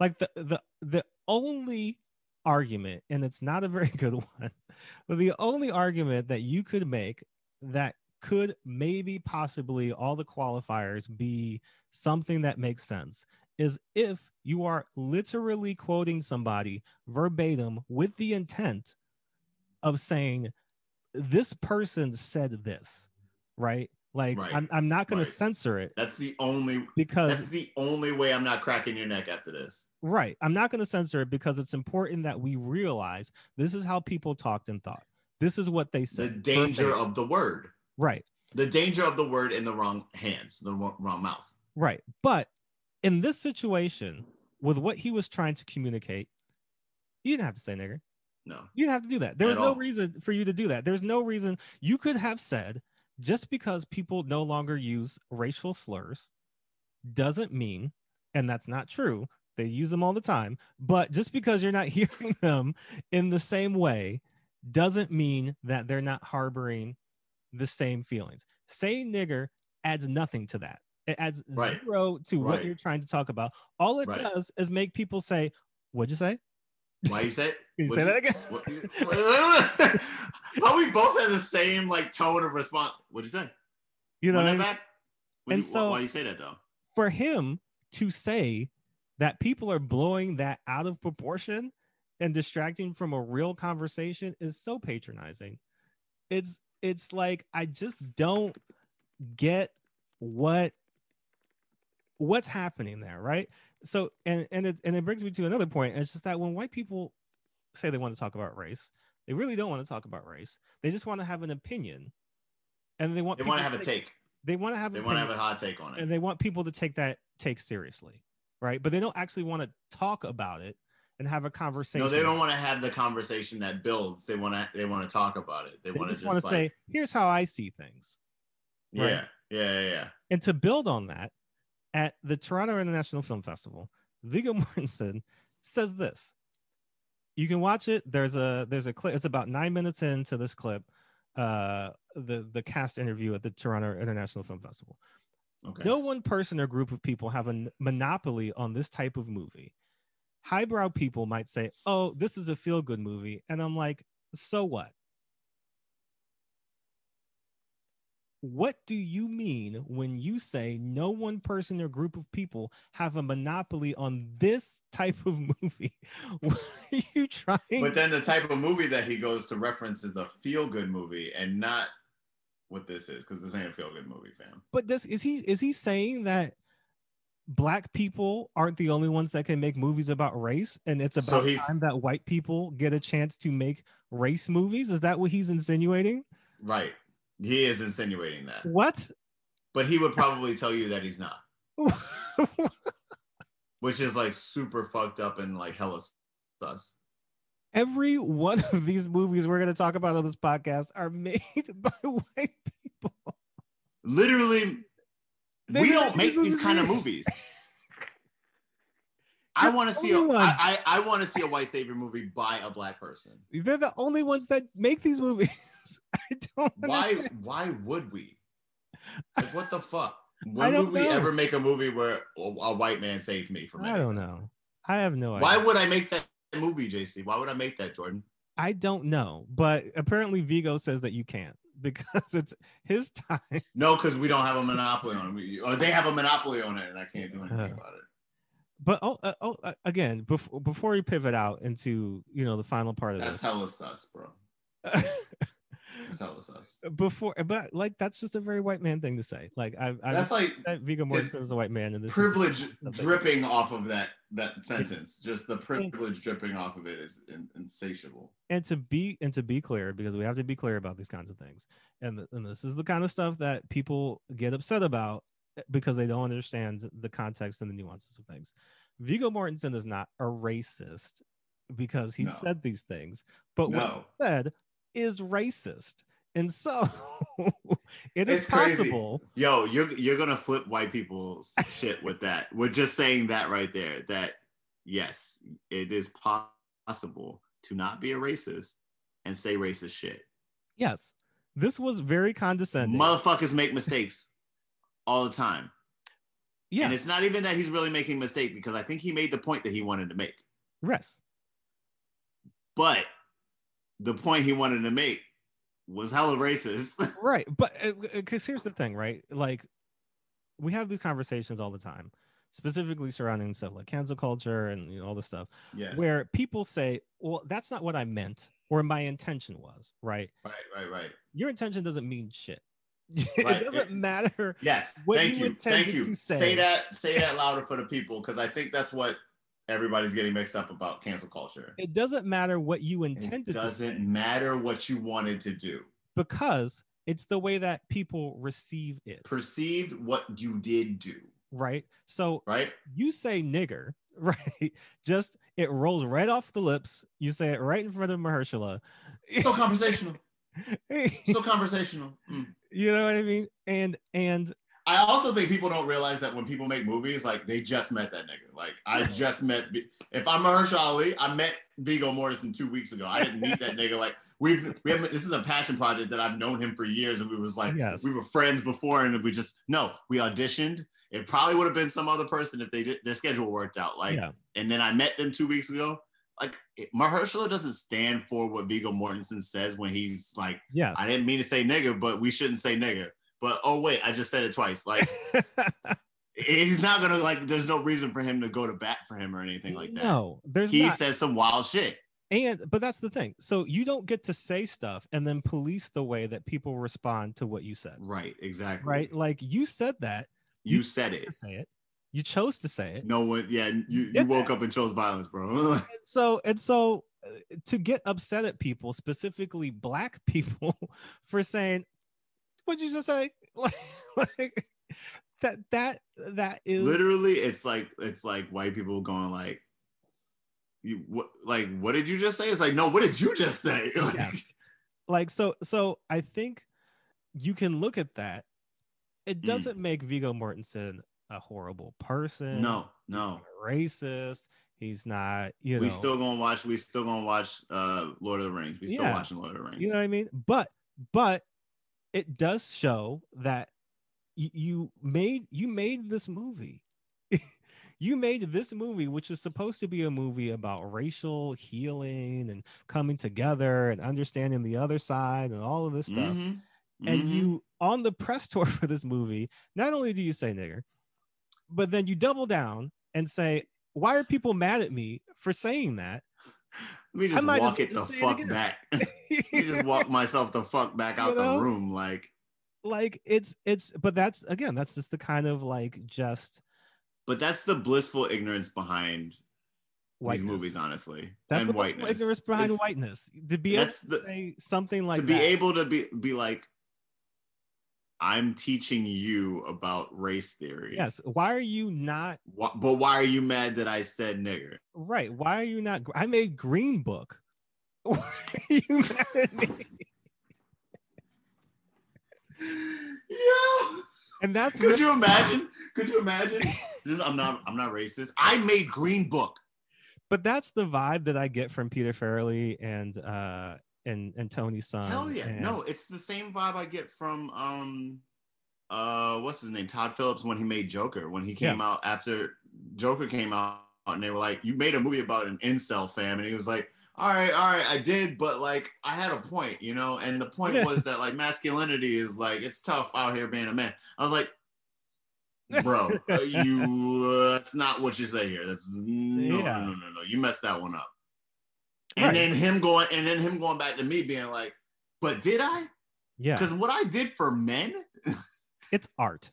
like the the the only argument and it's not a very good one but the only argument that you could make that could maybe possibly all the qualifiers be something that makes sense is if you are literally quoting somebody verbatim with the intent of saying this person said this right like Right. I'm, I'm not going Right. to censor it That's the only. because That's the only way I'm not cracking your neck after this. Right. I'm not going to censor it because it's important that we realize this is how people talked and thought. This is what they said. The danger verbatim. of the word. right, The danger of the word in the wrong hands, the wrong wrong mouth. right. But in this situation, with what he was trying to communicate, you didn't have to say nigger. No. You didn't have to do that. There was no all. reason for you to do that. There's no reason you could have said just because people no longer use racial slurs doesn't mean, and that's not true. They use them all the time, but just because you're not hearing them in the same way doesn't mean that they're not harboring the same feelings. Saying nigger adds nothing to that. It adds Right. zero to what you're trying to talk about. All it Right. does is make people say, What'd you say? Why you say it? You say that again? what- How we both have the same like tone of response. What'd you say? You know, what I that mean? And you- so- why you say that though? for him to say that people are blowing that out of proportion and distracting from a real conversation is so patronizing. It's it's like I just don't get what what's happening there, right? So and and it and it brings me to another point. It's just that when white people say they want to talk about race, they really don't want to talk about race. They just want to have an opinion, and they want They want to have a take. They want to have They want to have a hot take on it. and they want people to take that take seriously, right? But they don't actually want to talk about it and have a conversation. No, they don't want to have the conversation that builds. They want to. They want to talk about it. They, They want to just just, want to like, say, "Here's how I see things," right. yeah, yeah, yeah. and to build on that, at the Toronto International Film Festival, Viggo Mortensen says this. You can watch it. There's a there's a clip. It's about nine minutes into this clip. Uh, the the cast interview at the Toronto International Film Festival. Okay. No one person or group of people have a monopoly on this type of movie. Highbrow people might say, "Oh, this is a feel-good movie," and I'm like, "So what?" What do you mean when you say no one person or group of people have a monopoly on this type of movie? What are you trying? But then the type of movie that he goes to reference is a feel good movie and not what this is because this ain't a feel good movie, fam. but does is he is he saying that black people aren't the only ones that can make movies about race and it's So about he's- time that white people get a chance to make race movies is that what he's insinuating Right. He is insinuating that. what But he would probably tell you that he's not, which is like super fucked up and like hella sus. every one of these movies we're going to talk about on this podcast are made by white people Literally, They we don't make these kind of movies. I want to see a, I. I, I want to see a white savior movie by a black person. they're the only ones that make these movies i don't Why understand. why would we? Like what the fuck? When would we know. ever make a movie where a, a white man saved me from i don't know i have no idea Why would I make that movie, JC? Why would I make that, Jordan? I don't know, but apparently Viggo says that you can't because it's his time. No, because we don't have a monopoly on it. We, or they have a monopoly on it, and I can't do anything Uh. about it. But oh, uh, oh, uh, again, before before we pivot out into you know the final part of That's hella sus, bro. this, That's hella sus. before, but like that's just a very white man thing to say. Like I, I That's like that Viggo Mortensen is a white man, and this privilege dripping off of that that sentence. Just the privilege dripping off of it is in, insatiable. and to be and to be clear because we have to be clear about these kinds of things and, th- and this is the kind of stuff that people get upset about because they don't understand the context and the nuances of things viggo mortensen is not a racist because he No. said these things but what No. he said is racist and so it is It's crazy. possible Yo, you're you're gonna flip white people's shit with that. We're just saying that right there. That yes, it is possible to not be a racist and say racist shit. yes this was very condescending Motherfuckers make mistakes all the time. Yeah. And it's not even that he's really making a mistake because I think he made the point that he wanted to make. yes But the point he wanted to make was hella racist. right but uh, uh, because here's the thing right like we have these conversations all the time specifically surrounding stuff like cancel culture and you know, all this stuff yes. where people say well that's not what i meant or my intention was right Right, right, right. your intention doesn't mean shit Right. it doesn't It- matter Yes. What thank you you. Thank you. to say. Say that. Say that louder for the people because I think that's what everybody's getting mixed up about cancel culture. It doesn't matter what you intended to do. It doesn't matter what you wanted to do. because it's the way that people receive it, Perceived what you did do, right? So right? you say nigger, right? Just it rolls right off the lips. You say it right in front of Mahershala. So conversational. So conversational. Mm. you know what I mean? And and I also think people don't realize that when people make movies, like they just met that nigga. Like I just met. If I'm Mahershala Ali, I met Viggo Mortensen two weeks ago. I didn't meet that nigga. Like we've we haven't. This is a passion project that I've known him for years, and we was like Yes. we were friends before, and we just no. We auditioned. It probably would have been some other person if they did their schedule worked out. Like, yeah, and then I met them two weeks ago. Like Mahershala doesn't stand for what Viggo Mortensen says when he's like, yes. I didn't mean to say nigga, but we shouldn't say nigga. But oh wait, I just said it twice. Like he's not gonna like. There's no reason for him to go to bat for him or anything like that. No, there's he not. says some wild shit. and but that's the thing. So you don't get to say stuff and then police the way that people respond to what you said. Right, exactly. Right? Like you said that You said it. say it. You chose to say it. No one. Yeah, you, you woke that. up and chose violence, bro. And so and so uh, to get upset at people, specifically black people, for saying, "What'd you just say?" Like, like that that that is Literally, it's like it's like white people going like, you what? Like, what did you just say? It's like, no, what did you just say? Like, Yeah. like so so I think you can look at that. It Mm. doesn't make Viggo Mortensen a horrible person. No, no. racist. He's not, you know, we still gonna watch. We still gonna watch uh Lord of the Rings. We still Yeah. watching Lord of the Rings. you know what I mean? But but it does show that y- you made you made this movie. you made this movie, which was supposed to be a movie about racial healing and coming together and understanding the other side and all of this stuff. Mhm, And mhm. you on the press tour for this movie, not only do you say nigger, but then you double down and say, why are people mad at me for saying that? Let me just walk well it the just it fuck again. back. Let me just walk myself the fuck back out You know? the room. Like, like it's it's but that's again that's just the kind of like just but that's the blissful ignorance behind whiteness. these movies, honestly, That's and the whiteness. ignorance behind It's- whiteness. To be able to the- say something like to be that. able to be be like, I'm teaching you about race theory. yes. Why are you not Wha- but why are you mad that I said nigger? right? Why are you not? I made Green Book. Why are you mad at me? Yeah. And that's Could you imagine? Could you imagine? This- I'm not. I'm not racist. I made Green Book. but that's the vibe that I get from Peter Farrelly and uh and and Tony Sun. Hell yeah. and- No, it's the same vibe I get from um uh what's his name? Todd Phillips when he made Joker. When he came out after Joker came out and they were like, You made a movie about an incel fam, and he was like, All right, all right, I did, but like I had a point, you know, and the point Yeah. was that like masculinity is like it's tough out here being a man. I was like, Bro, uh, you uh, that's not what you say here. That's no, Yeah. no, no, no, no. You messed that one up. And Right. then him going, and then him going back to me being like, "But did I? yeah, Because what I did for men, it's art.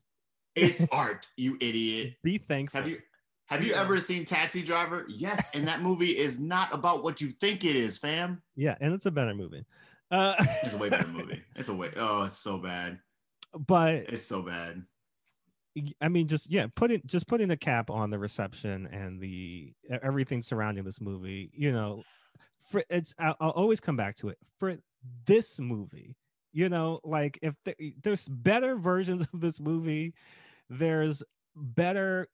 it's art. You idiot. Be thankful. Have you have you ever seen Taxi Driver? Yes, and that movie is not about what you think it is, fam. Yeah, and it's a better movie. Uh, It's a way better movie. It's a way. Oh, it's so bad. but It's so bad. I mean, just yeah, putting just putting a cap on the reception and the everything surrounding this movie. You know, for it's I'll, I'll always come back to it for this movie. You know, like if the, there's better versions of this movie, there's better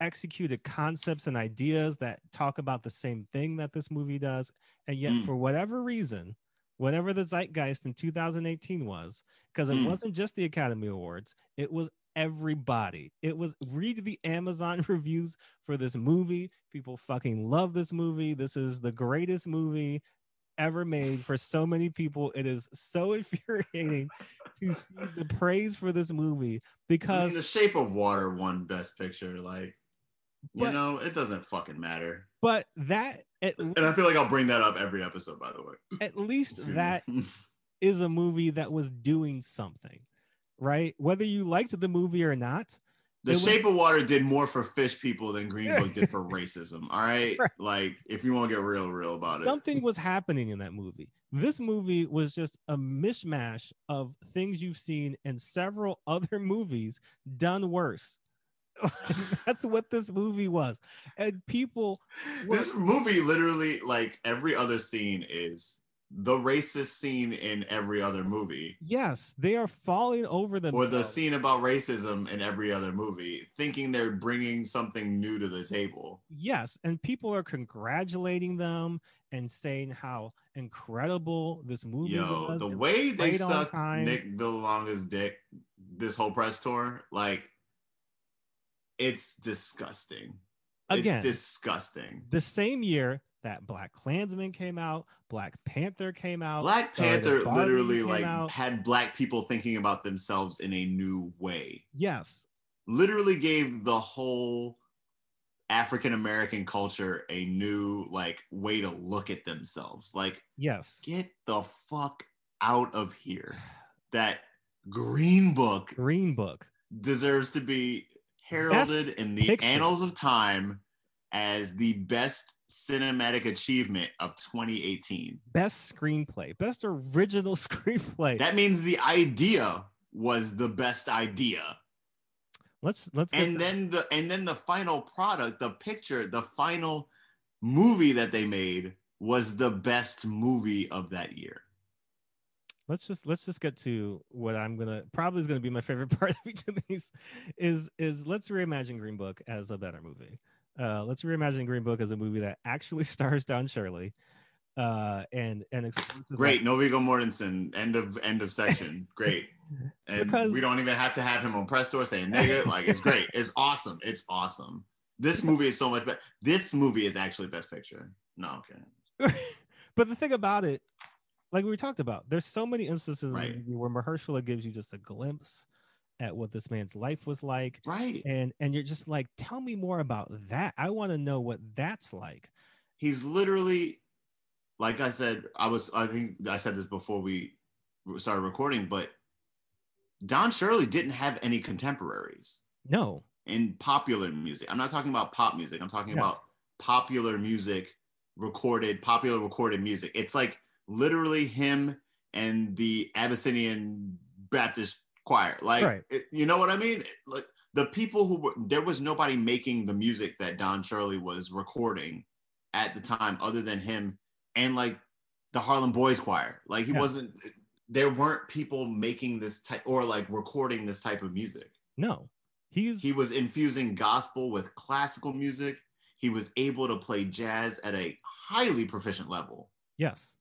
executed concepts and ideas that talk about the same thing that this movie does, and yet Mm. for whatever reason, whatever the zeitgeist in 2018 was, because it Mm. wasn't just the Academy Awards, it was everybody. It was read the Amazon reviews for this movie. People fucking love this movie. This is the greatest movie ever made for so many people. It is so infuriating to see the praise for this movie I mean, because The Shape of Water won Best Picture. Like, you know, it doesn't fucking matter. but that at, And I feel like I'll bring that up every episode. By the way, at least that is a movie that was doing something, right? Whether you liked the movie or not, The It was- Shape of Water did more for fish people than Green Book did for racism. All right, Right. like if you want to get real, real about it, something was happening in that movie. This movie was just a mishmash of things you've seen in several other movies done worse. That's what this movie was. And people it. This movie literally, like every other scene, is the racist scene in every other movie. Yes, they are falling over the Or the scene about racism in every other movie, thinking they're bringing something new to the table. Yes, and people are congratulating them and saying how incredible this movie Yo, was. the way they sucked. Nick Vallelonga's dick this whole press tour, like, it's disgusting. Again. it's disgusting. the same year that BlacKkKlansman came out, Black Panther came out, Black Panther literally like out. had black people thinking about themselves in a new way. yes, Literally gave the whole African American culture a new like way to look at themselves. Like yes, get the fuck out of here. That Green Book Green Book. deserves to be heralded in the picture. annals of time as the best cinematic achievement of 2018. best screenplay, best original screenplay. That means the idea was the best idea. let's let's And then the and then the final product, the picture, the final movie that they made was the best movie of that year. Let's just let's just get to what I'm gonna probably is gonna be my favorite part of each of these is is let's reimagine Green Book as a better movie. Uh, let's reimagine Green Book as a movie that actually stars Don Shirley, uh, and and Great, no Viggo Mortensen. End of end of section. Great. And Because- we don't even have to have him on press tour saying nigga. Like it's great. It's awesome. It's awesome. This movie is so much better. This movie is actually best picture. No, okay. but the thing about it, like we talked about, there's so many instances in the Right. movie where Mahershala gives you just a glimpse at what this man's life was like, Right. and and you're just like, tell me more about that. I want to know what that's like. He's literally, like I said, I was. I think I said this before we started recording, but Don Shirley didn't have any contemporaries No, in popular music. I'm not talking about pop music. I'm talking Yes. about popular music, recorded, popular recorded music. It's like literally him and the Abyssinian Baptist choir. Like, Right. it- you know what I mean? Like the people who were there was nobody making the music that Don Shirley was recording at the time, other than him and like the Harlem Boys Choir. Like he Yeah. wasn't. There weren't people making this type or like recording this type of music no, he's he was infusing gospel with classical music. He was able to play jazz at a highly proficient level. Yes.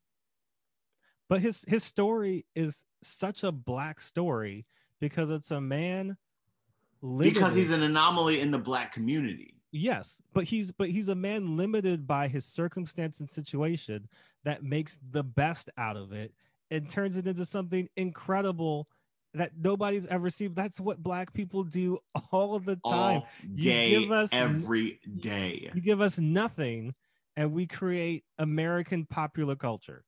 But his his story is such a black story because it's a man Because he's an anomaly in the black community. yes, but he's but he's a man limited by his circumstance and situation that makes the best out of it and turns it into something incredible that nobody's ever seen. That's what black people do all the time. All You give us- every day. You give us nothing and we create American popular culture.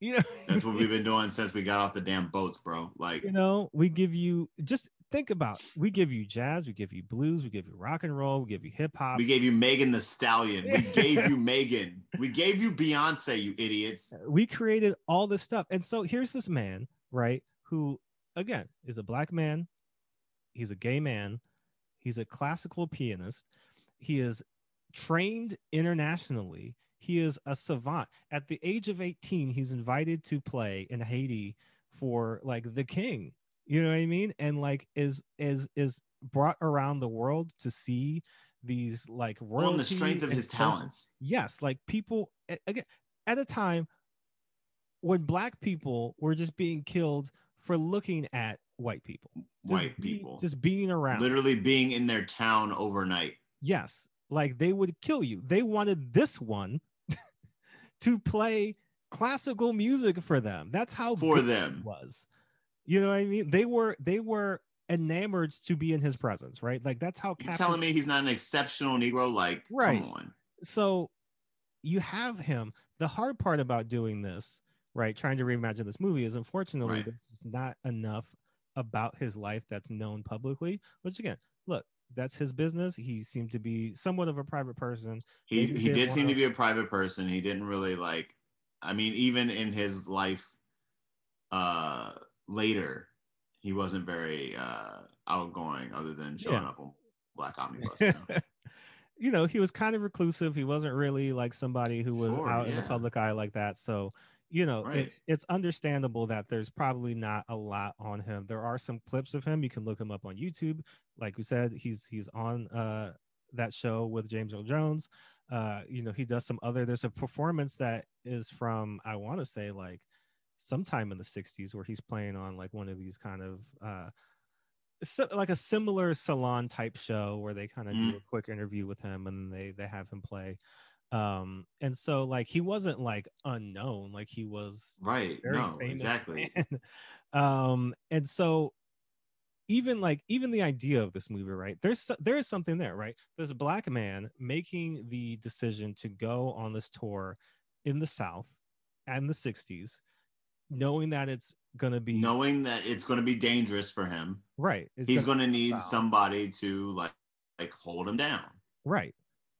You know, That's what we've been doing since we got off the damn boats, bro. Like, you know we give you just think about we give you jazz we give you blues we give you rock and roll we give you hip-hop we gave you Megan Thee Stallion. We gave you Megan. We gave you Beyonce, you idiots. Uh, we created all this stuff and so here's this man right who again is a black man he's a gay man he's a classical pianist he is trained internationally he is a savant at the age of 18 he's invited to play in haiti for like the king you know what i mean and like is is is brought around the world to see these like On the strength of his social- talents. yes like people again at a time when black people were just being killed for looking at white people Just White be- people. just being around Literally being in their town overnight. yes like they would kill you they wanted this one to play classical music for them that's how For them. he was you know what i mean they were they were enamored to be in his presence right like that's how Captain- telling me he's not an exceptional Negro? Like, Right. come on. so you have him the hard part about doing this right trying to reimagine this movie is unfortunately Right. there's not enough about his life that's known publicly. Which again, look, that's his business. He seemed to be somewhat of a private person. He Maybe he did did seem wanna- be a private person. He didn't really like. I mean, even in his life, uh, later, he wasn't very uh outgoing, other than showing Yeah. up on Black Omnibus. you know? you know, he was kind of reclusive. He wasn't really like somebody who was Sure, out in the public eye like that. So, you know, Right. it's it's understandable that there's probably not a lot on him. There are some clips of him. You can look him up on YouTube. Like we said, he's he's on uh that show with James Earl Jones. Uh, you know, he does some other there's a performance that is from I want to say like sometime in the 60s where he's playing on like one of these kind of uh so, like a similar salon type show where they kind of do Mm. a quick interview with him and they they have him play um and so like he wasn't like unknown like he was right? No, exactly. man. um and so even like even the idea of this movie right there's there is something there right this black man making the decision to go on this tour in the south and the 60s knowing that it's going to be Knowing that it's going to be dangerous for him, right he's gonna- need Wow. somebody to like like hold him down. right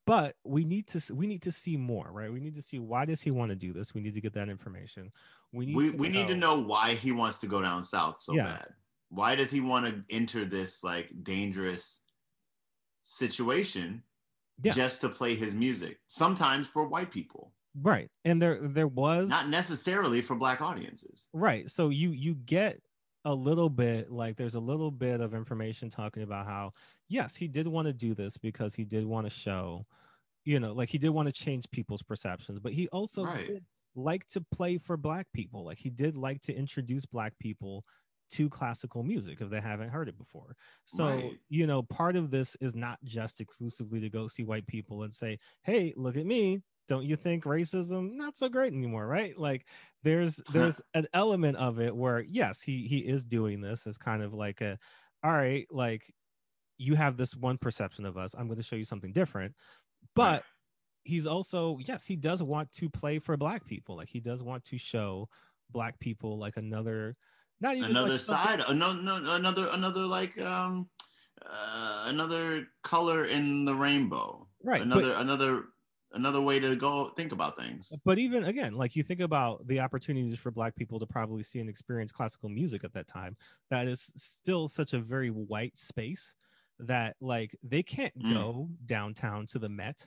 but we need to we need to see more right we need to see why does he want to do this we need to get that information we need we to we need to know why he wants to go down south so Yeah. bad. Why does he want to enter this like dangerous situation Yeah. just to play his music? Sometimes for white people, right and there there was not necessarily for black audiences. right so you you get a little bit like there's a little bit of information talking about how yes he did want to do this because he did want to show you know like he did want to change people's perceptions but he also Right. like to play for black people like he did like to introduce black people to classical music if they haven't heard it before so Right. you know part of this is not just exclusively to go see white people and say hey look at me don't you think racism not so great anymore right like there's there's an element of it where yes he he is doing this as kind of like a all right like you have this one perception of us i'm going to show you something different but he's also yes he does want to play for black people like he does want to show black people like another not even another like side, another another another like um uh, another color in the rainbow. Right, but- Another another way to go think about things. but even again like you think about the opportunities for black people to probably see and experience classical music at that time that is still such a very white space that like they can't Mm. go downtown to the met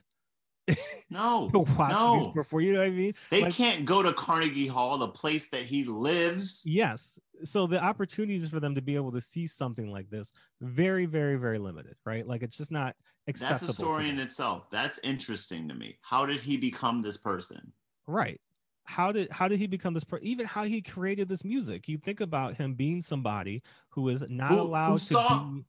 No, to watch no. before you know what i mean They Like- can't go to Carnegie Hall, the place that he lives. yes so the opportunities for them to be able to see something like this very very very limited right like it's just not accessible That's a story in itself. That's interesting to me. How did he become this person? right how did how did he become this person? even how he created this music you think about him being somebody who is not Who- who allowed to saw- be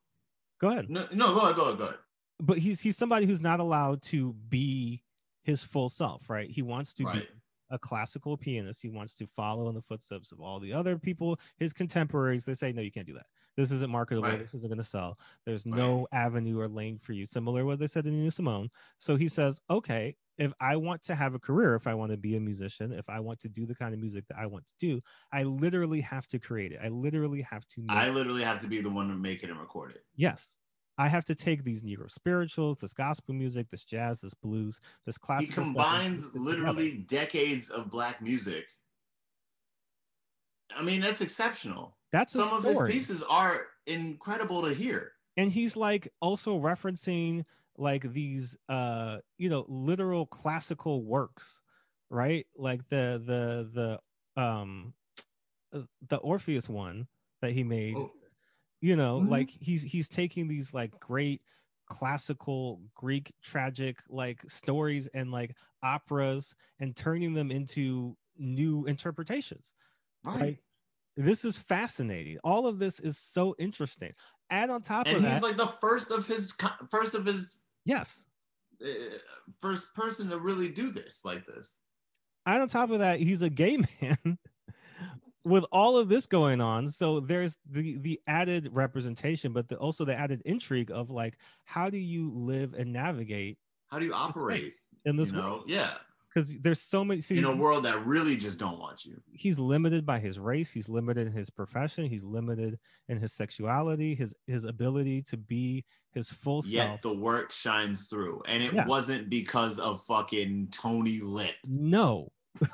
go ahead No, no, go ahead, go ahead, go ahead. But he's he's somebody who's not allowed to be his full self right? He wants to Right. be a classical pianist. He wants to follow in the footsteps of all the other people his contemporaries. They say no you can't do that. This isn't marketable Right. this isn't going to sell. There's no avenue or lane for you. Similar to what they said to nina simone. So he says okay if i want to have a career if i want to be a musician if i want to do the kind of music that i want to do i literally have to create it. I literally have to I literally have to be the one to make it and record it. Yes. I have to take these Negro spirituals, this gospel music, this jazz, this blues, this He classical. and combines it together. literally decades of black music. I mean, that's exceptional. That's Some of his pieces are incredible to hear. and he's like also referencing like these uh you know literal classical works right like the the the um uh, the orpheus one that he made Oh, you know Mhm. like he's he's taking these like great classical greek tragic like stories and like operas and turning them into new interpretations right. Like, this is fascinating all of this is so interesting add on top and of he's that like the first of his first of his yes uh, first person to really do this like this. and on top of that he's a gay man with all of this going on so there's the the added representation but the, also the added intrigue of like how do you live and navigate How do you operate? in this you know, world yeah. because there's so many. See, in a world that really just don't want you. he's limited by his race. He's limited in his profession. He's limited in his sexuality. His his ability to be his full Yet self. the work shines through, and it Yes. wasn't because of fucking Tony Lip. no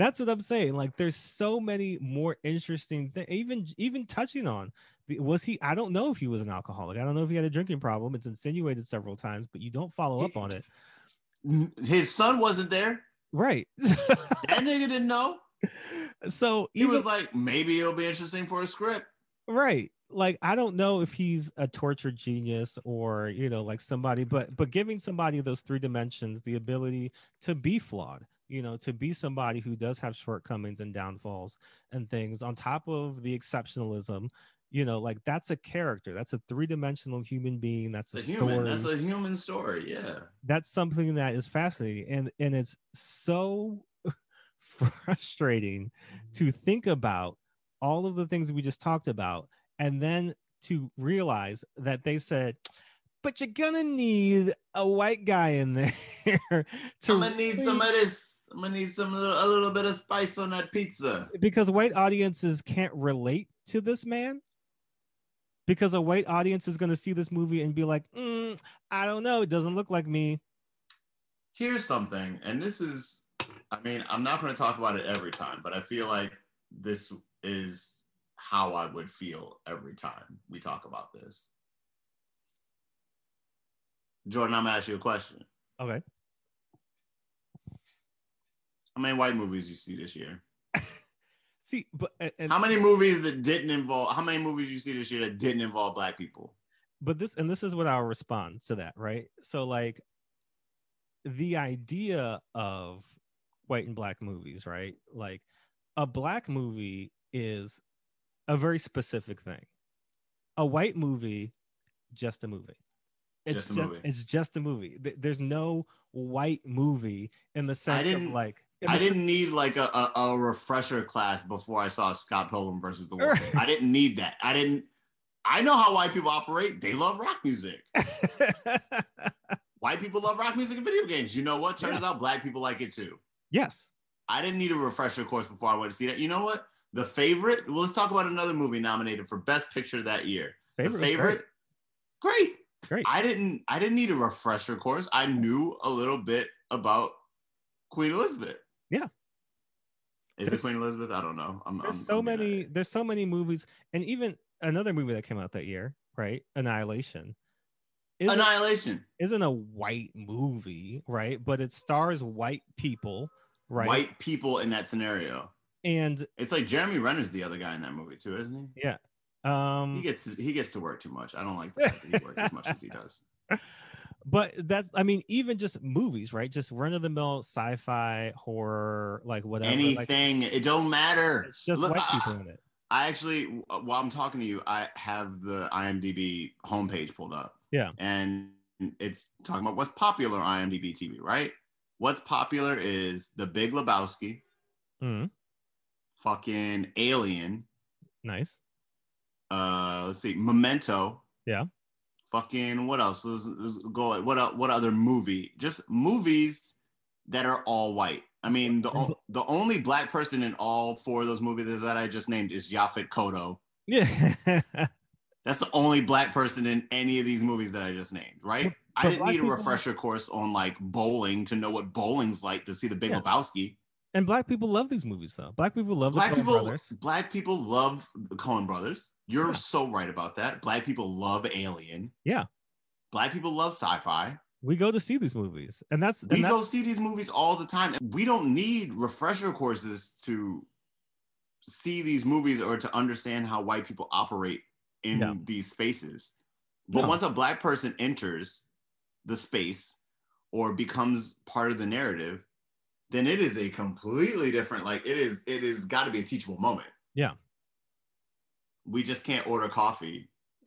that's what i'm saying like there's so many more interesting things even even touching on the, was he i don't know if he was an alcoholic i don't know if he had a drinking problem it's insinuated several times but you don't follow up on it His son wasn't there. right That nigga didn't know. so He even, was like, maybe it'll be interesting for a script. right like i don't know if he's a tortured genius or you know like somebody but but giving somebody those three dimensions the ability to be flawed you know to be somebody who does have shortcomings and downfalls and things on top of the exceptionalism you know like that's a character that's a three-dimensional human being that's a, a human. That's a human story. Yeah. that's something that is fascinating and and it's so frustrating to think about all of the things we just talked about and then to realize that they said but you're gonna need a white guy in there to I'm gonna need some of this. I'm gonna need some little, a little bit of spice on that pizza. because white audiences can't relate to this man because a white audience is to see this movie and be like "Mm, i don't know it doesn't look like me Here's something, and this is, I mean, I'm not gonna talk about it every time, but I feel like this is how I would feel every time we talk about this. Jordan, I'm gonna ask you a question. okay How many white movies you see this year? see but and, How many movies that didn't involve? How many movies you see this year that didn't involve black people? but this and this is what i'll respond to that right so like the idea of white and black movies right like a black movie is a very specific thing a white movie just a movie it's Just a movie. it's just a movie there's no white movie in the sense of didn't- like I didn't need like a, a, a refresher class before I saw Scott Pilgrim versus the World. I didn't need that. I didn't. I know how white people operate. They love rock music. White people love rock music and video games. You know what? Turns out black people like it too. yes I didn't need a refresher course before I went to see that. You know what? The favorite. Well, let's talk about another movie nominated for Best Picture that year. favorite, the favorite. Great. great, great. I didn't. I didn't need a refresher course. I knew a little bit about Queen Elizabeth. Yeah. Is There's- it Queen Elizabeth? I don't know. I'm, there's I'm- so I'm many there's so many movies and even another movie that came out that year right annihilation isn't, Annihilation. isn't a white movie right but it stars white people right White people in that scenario. and It's like Jeremy Renner's the other guy in that movie too, isn't he? Yeah. Um He gets he gets to work too much. I don't like the fact that he works as much as he does. but that's i mean even just movies right just run-of-the-mill sci-fi horror like whatever like, Anything. it don't matter. it's just Look, white I- people in it I actually, while I'm talking to you, I have the IMDb homepage pulled up. Yeah. And it's talking about what's popular on IMDb TV, right? What's popular is The Big Lebowski, Mhm. fucking Alien, nice uh, let's see, Memento. Yeah. Fucking what else? Let's, let's go. What what other movie? Just movies that are all white. I mean, the the only black person in all four of those movies that I just named is Yaphet Kotto. yeah That's the only black person in any of these movies that I just named, right? But- I didn't need a people- refresher course on like bowling to know what bowling's like to see the Big Yeah. Lebowski. and black people love these movies though black people love Black the Coen people, brothers black people love the Coen Brothers. You're Yeah. so right about that. Black people love Alien. Yeah. Black people love sci-fi. we go to see these movies and that's We and that's go see these movies all the time. We don't need refresher courses to see these movies or to understand how white people operate in Yeah. these spaces. But once a black person enters the space or becomes part of the narrative, then it is a completely different like it is it is got to be a teachable moment. Yeah. We just can't order coffee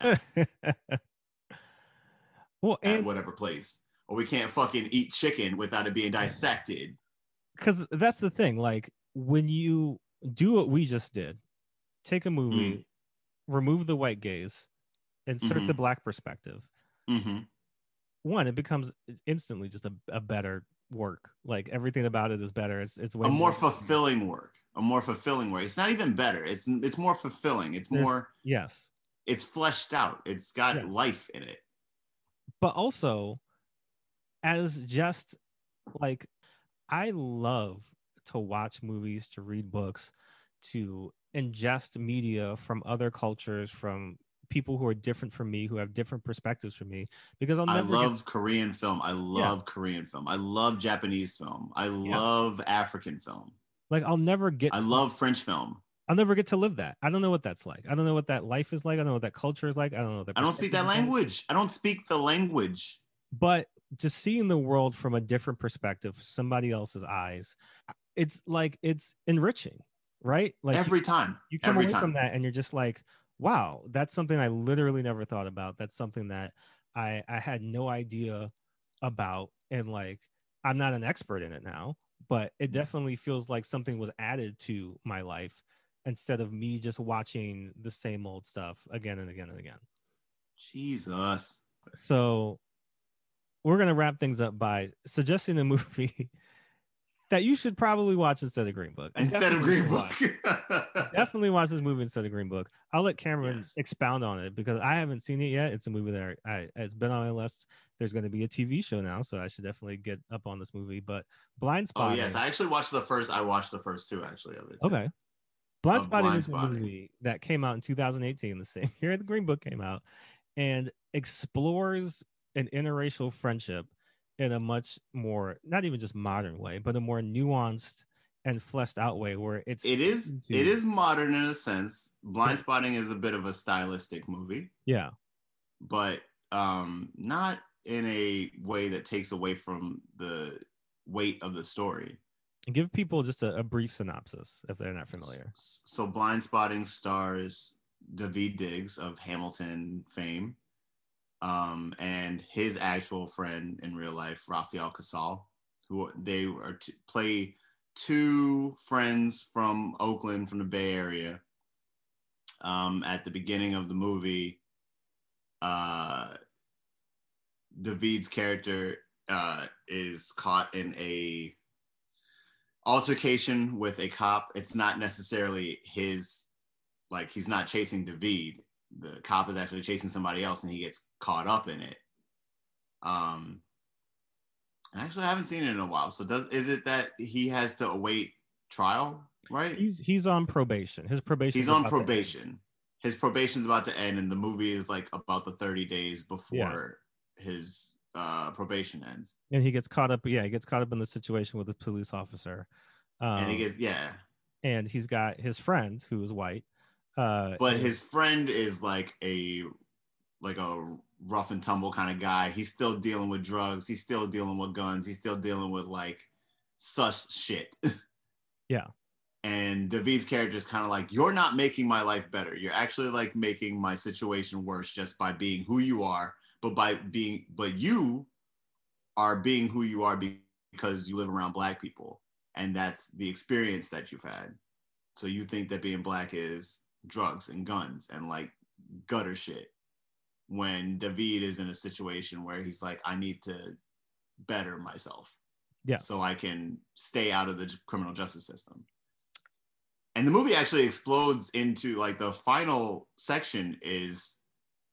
well at and whatever place or we can't fucking eat chicken without it being dissected. because that's the thing like when you do what we just did take a movie Mm. remove the white gaze insert the Mhm. black perspective Mhm. one it becomes instantly just a, a better work. Like everything about it is better. It's it's way a more fulfilling work. A more fulfilling way. It's not even better. It's it's more fulfilling. It's There's- more. Yes, It's fleshed out. It's got Yes. life in it. but also as just like I love to watch movies, to read books, to ingest media from other cultures, from people who are different from me, who have different perspectives from me, because I'll I love get, Korean film. I love Korean film. I love Japanese film. I love African film. Like I'll never get I to- love French film. I'll never get to live that. I don't know what that's like. I don't know what that life is like. I don't know what that culture is like. I don't know. Their I don't speak that language. I don't speak the language. but just seeing the world from a different perspective somebody else's eyes it's like it's enriching right like you- every time. you, come every away time. from that and you're just like wow that's something i literally never thought about that's something that i i had no idea about and like i'm not an expert in it now but it mm-hmm. definitely feels like something was added to my life instead of me just watching the same old stuff again and again and again Jesus. so we're gonna wrap things up by suggesting a movie that you should probably watch instead of Green Book. Instead of Green Book. watch- definitely watch this movie instead of Green Book. I'll let Cameron Yes. expound on it because I haven't seen it yet. It's a movie that I, I it's been on my list. There's going to be a TV show now, so I should definitely get up on this movie. But Blind Spot. oh yes, I actually watched the first. I watched the first two actually of it. too. Okay. Blindspotting Blind is a movie that came out in 2018, the same year the Green Book came out, and explores an interracial friendship in a much more, not even just modern way, but a more nuanced and fleshed out way where it's It is. speaking to- It is modern in a sense. Blindspotting is a bit of a stylistic movie, yeah but um, not in a way that takes away from the weight of the story. give people just a, a brief synopsis if they're not familiar So, Blindspotting stars Daveed Diggs of Hamilton fame, um, and his actual friend in real life, Rafael Casal, who they are t- play two friends from Oakland, from the Bay Area. Um, at the beginning of the movie, uh, David's character uh, is caught in a altercation with a cop. It's not necessarily his, like he's not chasing David. The cop is actually chasing somebody else, and he gets caught up in it. Um, and actually, I haven't seen it in a while. So, does is it that he has to await trial? Right? he's he's on probation his probation He's on probation. His probation's about to end, and the movie is like about the 30 days before his uh, probation ends. and he gets caught up yeah he gets caught up in the situation with the police officer um, and he gets, yeah. and he's got his friend who is white uh But his friend is like a like a rough and tumble kind of guy. He's still dealing with drugs. He's still dealing with guns. He's still dealing with like sus shit. Yeah. And David's character is kind of like, you're not making my life better. You're actually like making my situation worse just by being who you are, but by being, but you are being who you are because you live around black people. And that's the experience that you've had. So you think that being black is drugs and guns and like gutter shit. When David is in a situation where he's like, I need to better myself yeah so I can stay out of the criminal justice system. And the movie actually explodes into like the final section is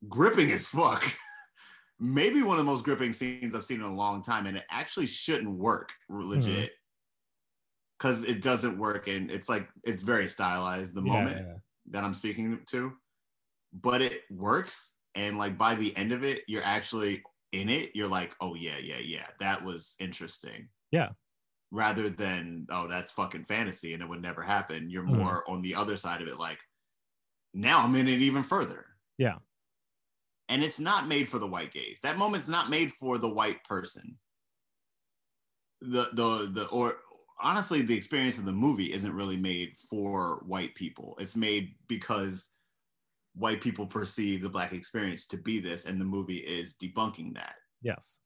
gripping as fuck. Maybe one of the most gripping scenes I've seen in a long time, and it actually shouldn't work legit because it doesn't work, and it's like it's very stylized the Yeah, moment yeah. that I'm speaking to, but it works. And like by the end of it, you're actually in it. You're like, oh yeah, yeah, yeah, that was interesting. Yeah. Rather than oh that's fucking fantasy and it would never happen. You're Mhm. more on the other side of it, like now I'm in it even further. Yeah. And it's not made for the white gaze. That moment's not made for the white person. The the the or honestly, the experience of the movie isn't really made for white people. It's made because white people perceive the black experience to be this, and the movie is debunking that yes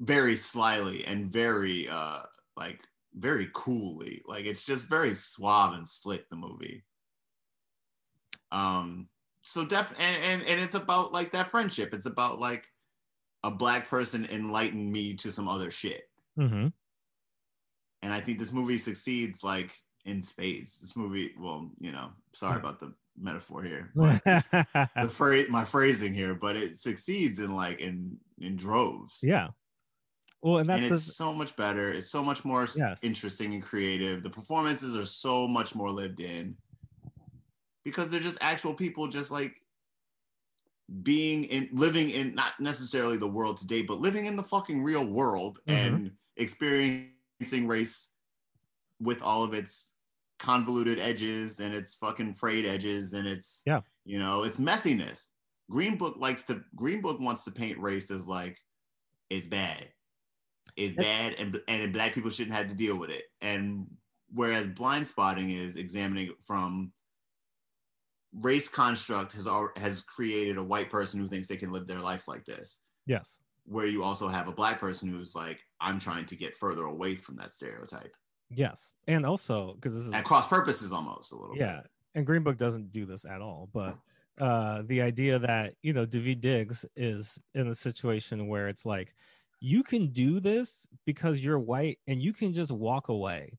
very slyly and very uh like very coolly. Like it's just very suave and slick, the movie. Um so def and, and and it's about like that friendship. It's about like a black person enlightened me to some other shit hmm and I think this movie succeeds like in spades. This movie, well, you know, sorry about the metaphor here, but the phrase, my phrasing here, but it succeeds in like in in droves. yeah. Well, and that's and the, so much better. It's so much more Yes. interesting and creative. The performances are so much more lived in because they're just actual people, just like being in living in not necessarily the world today, but living in the fucking real world Mhm. and experiencing race with all of its convoluted edges and its fucking frayed edges and its Yeah. you know its messiness. Green Book likes to Green Book wants to paint race as like it's bad. It's bad and and black people shouldn't have to deal with it. And whereas blind spotting is examining it from race construct has has created a white person who thinks they can live their life like this. Yes. where you also have a black person who's like i'm trying to get further away from that stereotype. Yes. And also because this is at cross purposes almost a little yeah. And green book doesn't do this at all but uh the idea that you know daveed diggs is in a situation where it's like you can do this because you're white and you can just walk away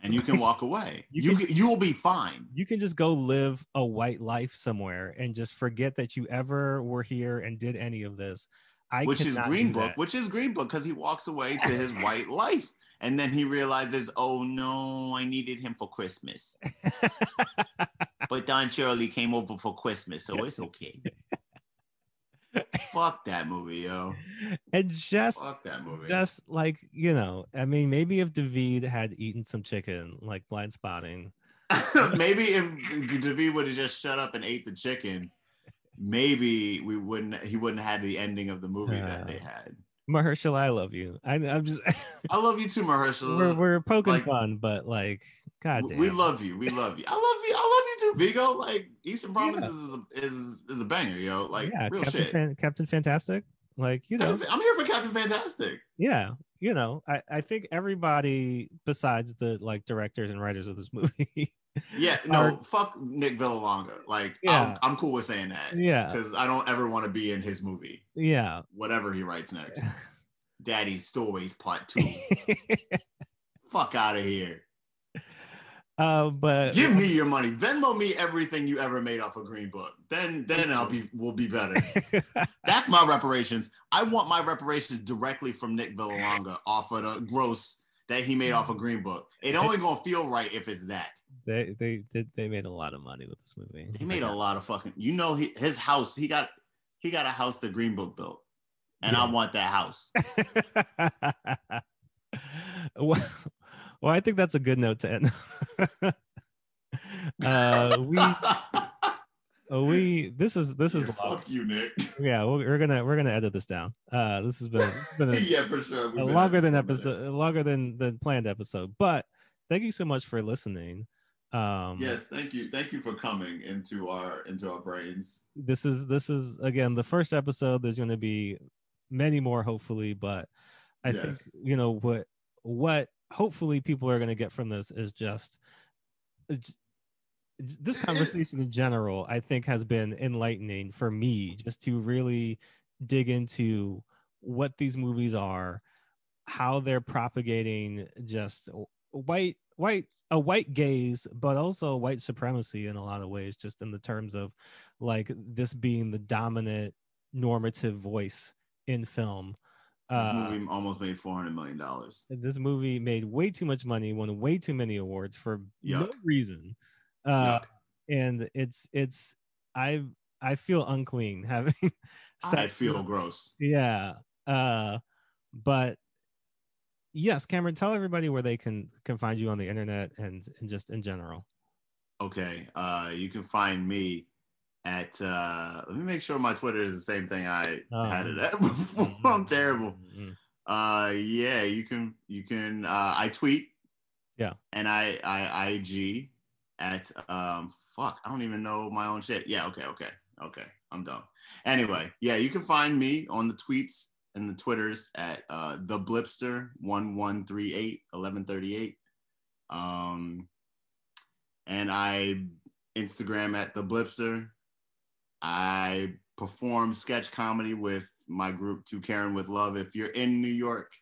and you can walk away. You can, you will be fine. You can just go live a white life somewhere and just forget that you ever were here and did any of this. I which is green book that. which is green book because he walks away to his white life and then he realizes oh no i needed him for christmas. But don shirley came over for christmas so it's okay fuck that movie yo and just fuck that movie just like you know i mean maybe if david had eaten some chicken like blind spotting maybe if David would have just shut up and ate the chicken, maybe we wouldn't. He wouldn't have the ending of the movie that they had. mahershala i love you I, i'm just I love you too, Mahershala. we're, we're poking like- fun but like god damn we love you. We love you. I love you. I love you too, Viggo. Like Eastern Promises is, a, is is a banger, yo. Like yeah real captain, shit. Fan- captain fantastic like you know I'm here for Captain Fantastic. yeah you know I, I think everybody besides the like directors and writers of this movie Yeah, no, Are- fuck Nick Vallelonga. Like, Yeah. I'm, I'm cool with saying that yeah because I don't ever want to be in his movie, yeah whatever he writes next. Daddy's Stories Part Two. Fuck out of here. Uh but Give me your money. Venmo me everything you ever made off a Green Book. Then then I'll be we'll be better. That's my reparations. I want my reparations directly from Nick Vallelonga off of the gross that he made off a Green Book. It only gonna feel right if it's that. they they did they made a lot of money with this movie He made a lot of fucking. You know, he, his house. He got he got a house that Green Book built, and I want that house. well, well, I think that's a good note to end. uh, we, uh, we, this is this is Yeah, long. fuck you, Nick. Yeah, we're, we're gonna we're gonna edit this down. Uh, this has been been a, yeah, for sure. We've a longer than this for a minute. episode, longer than than planned episode. But thank you so much for listening. Um, Yes, thank you. Thank you for coming into our into our brains. this is this is again the first episode there's going to be many more hopefully but i think you know what what hopefully people are going to get from this is just this conversation in general i think has been enlightening for me just to really dig into what these movies are how they're propagating just white white a white gaze but also white supremacy in a lot of ways just in the terms of like this being the dominant normative voice in film This uh, movie almost made four hundred million dollars. this movie made way too much money won way too many awards for no reason uh and it's it's i i feel unclean having I feel gross. yeah uh but yes cameron tell everybody where they can can find you on the internet and and just in general Okay, uh, you can find me at. Uh, let me make sure my Twitter is the same thing I Oh. had it at before. I'm terrible. Mhm. Uh, yeah, you can. You can. Uh, I tweet. Yeah. And I I IG at um fuck I don't even know my own shit. Yeah. Okay. Okay. Okay. I'm done. Anyway, yeah, you can find me on the tweets and the Twitters at uh the Blipster 1138 1138. Um and I Instagram at the Blipster. I perform sketch comedy with my group To Karen with Love. If you're in New York,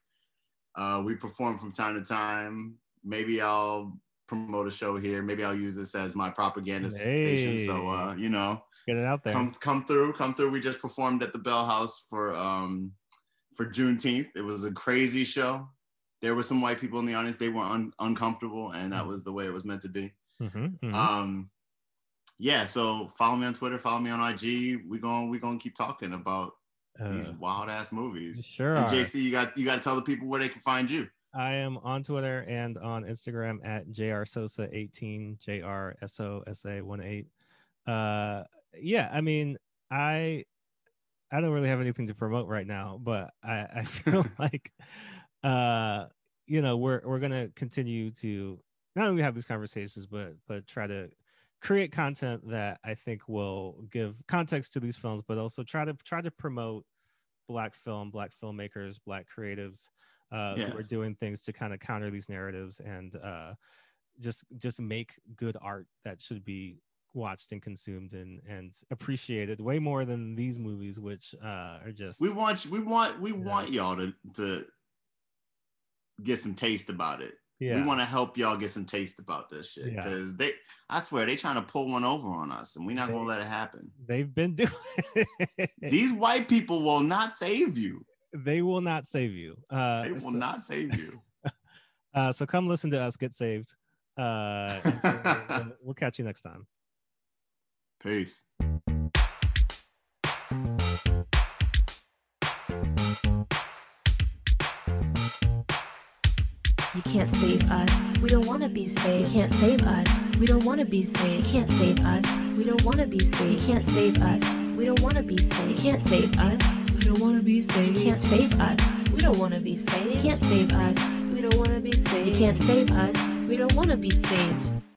uh, we perform from time to time. maybe I'll promote a show here. Maybe I'll use this as my propaganda station. So uh, you know, Get it out there. come come through, come through. We just performed at the Bell House for um for Juneteenth. It was a crazy show. There were some white people in the audience. They were un- uncomfortable, and that was the way it was meant to be. Mhm, mhm. Um, yeah. So follow me on Twitter. Follow me on IG. We're going we're gonna keep talking about these Uh, wild ass movies. sure And. JC, you got you got to tell the people where they can find you. I am on Twitter and on Instagram at jrsosa18, jrsosa18. Uh, yeah, I mean, I I don't really have anything to promote right now, but I, I feel like uh, you know, we're we're gonna continue to not only have these conversations, but but try to create content that I think will give context to these films, but also try to try to promote black film, black filmmakers, black creatives uh, who are doing things to kind of counter these narratives and uh, just just make good art that should be watched and consumed and and appreciated way more than these movies, which uh, are just We want we want we Yeah. want y'all to to get some taste about it. Yeah. We want to help y'all get some taste about this shit Yeah. because they, I swear, they trying to pull one over on us, and we're not gonna let it happen. They've been doing. These white people will not save you. they will not save you. Uh, They will so, not save you. uh, so come listen to us get saved. Uh, and we'll- we'll- we'll catch you next time. Peace. Can't save us. We don't want to be saved. You can't save us. We don't want to be saved. You can't save us. We don't want to be saved. You can't save us. We don't want to be saved. You can't save us. We don't want to be saved. You can't save us. We don't want to be saved. You can't save us. We don't want to be saved. You can't save us. We don't want to be saved.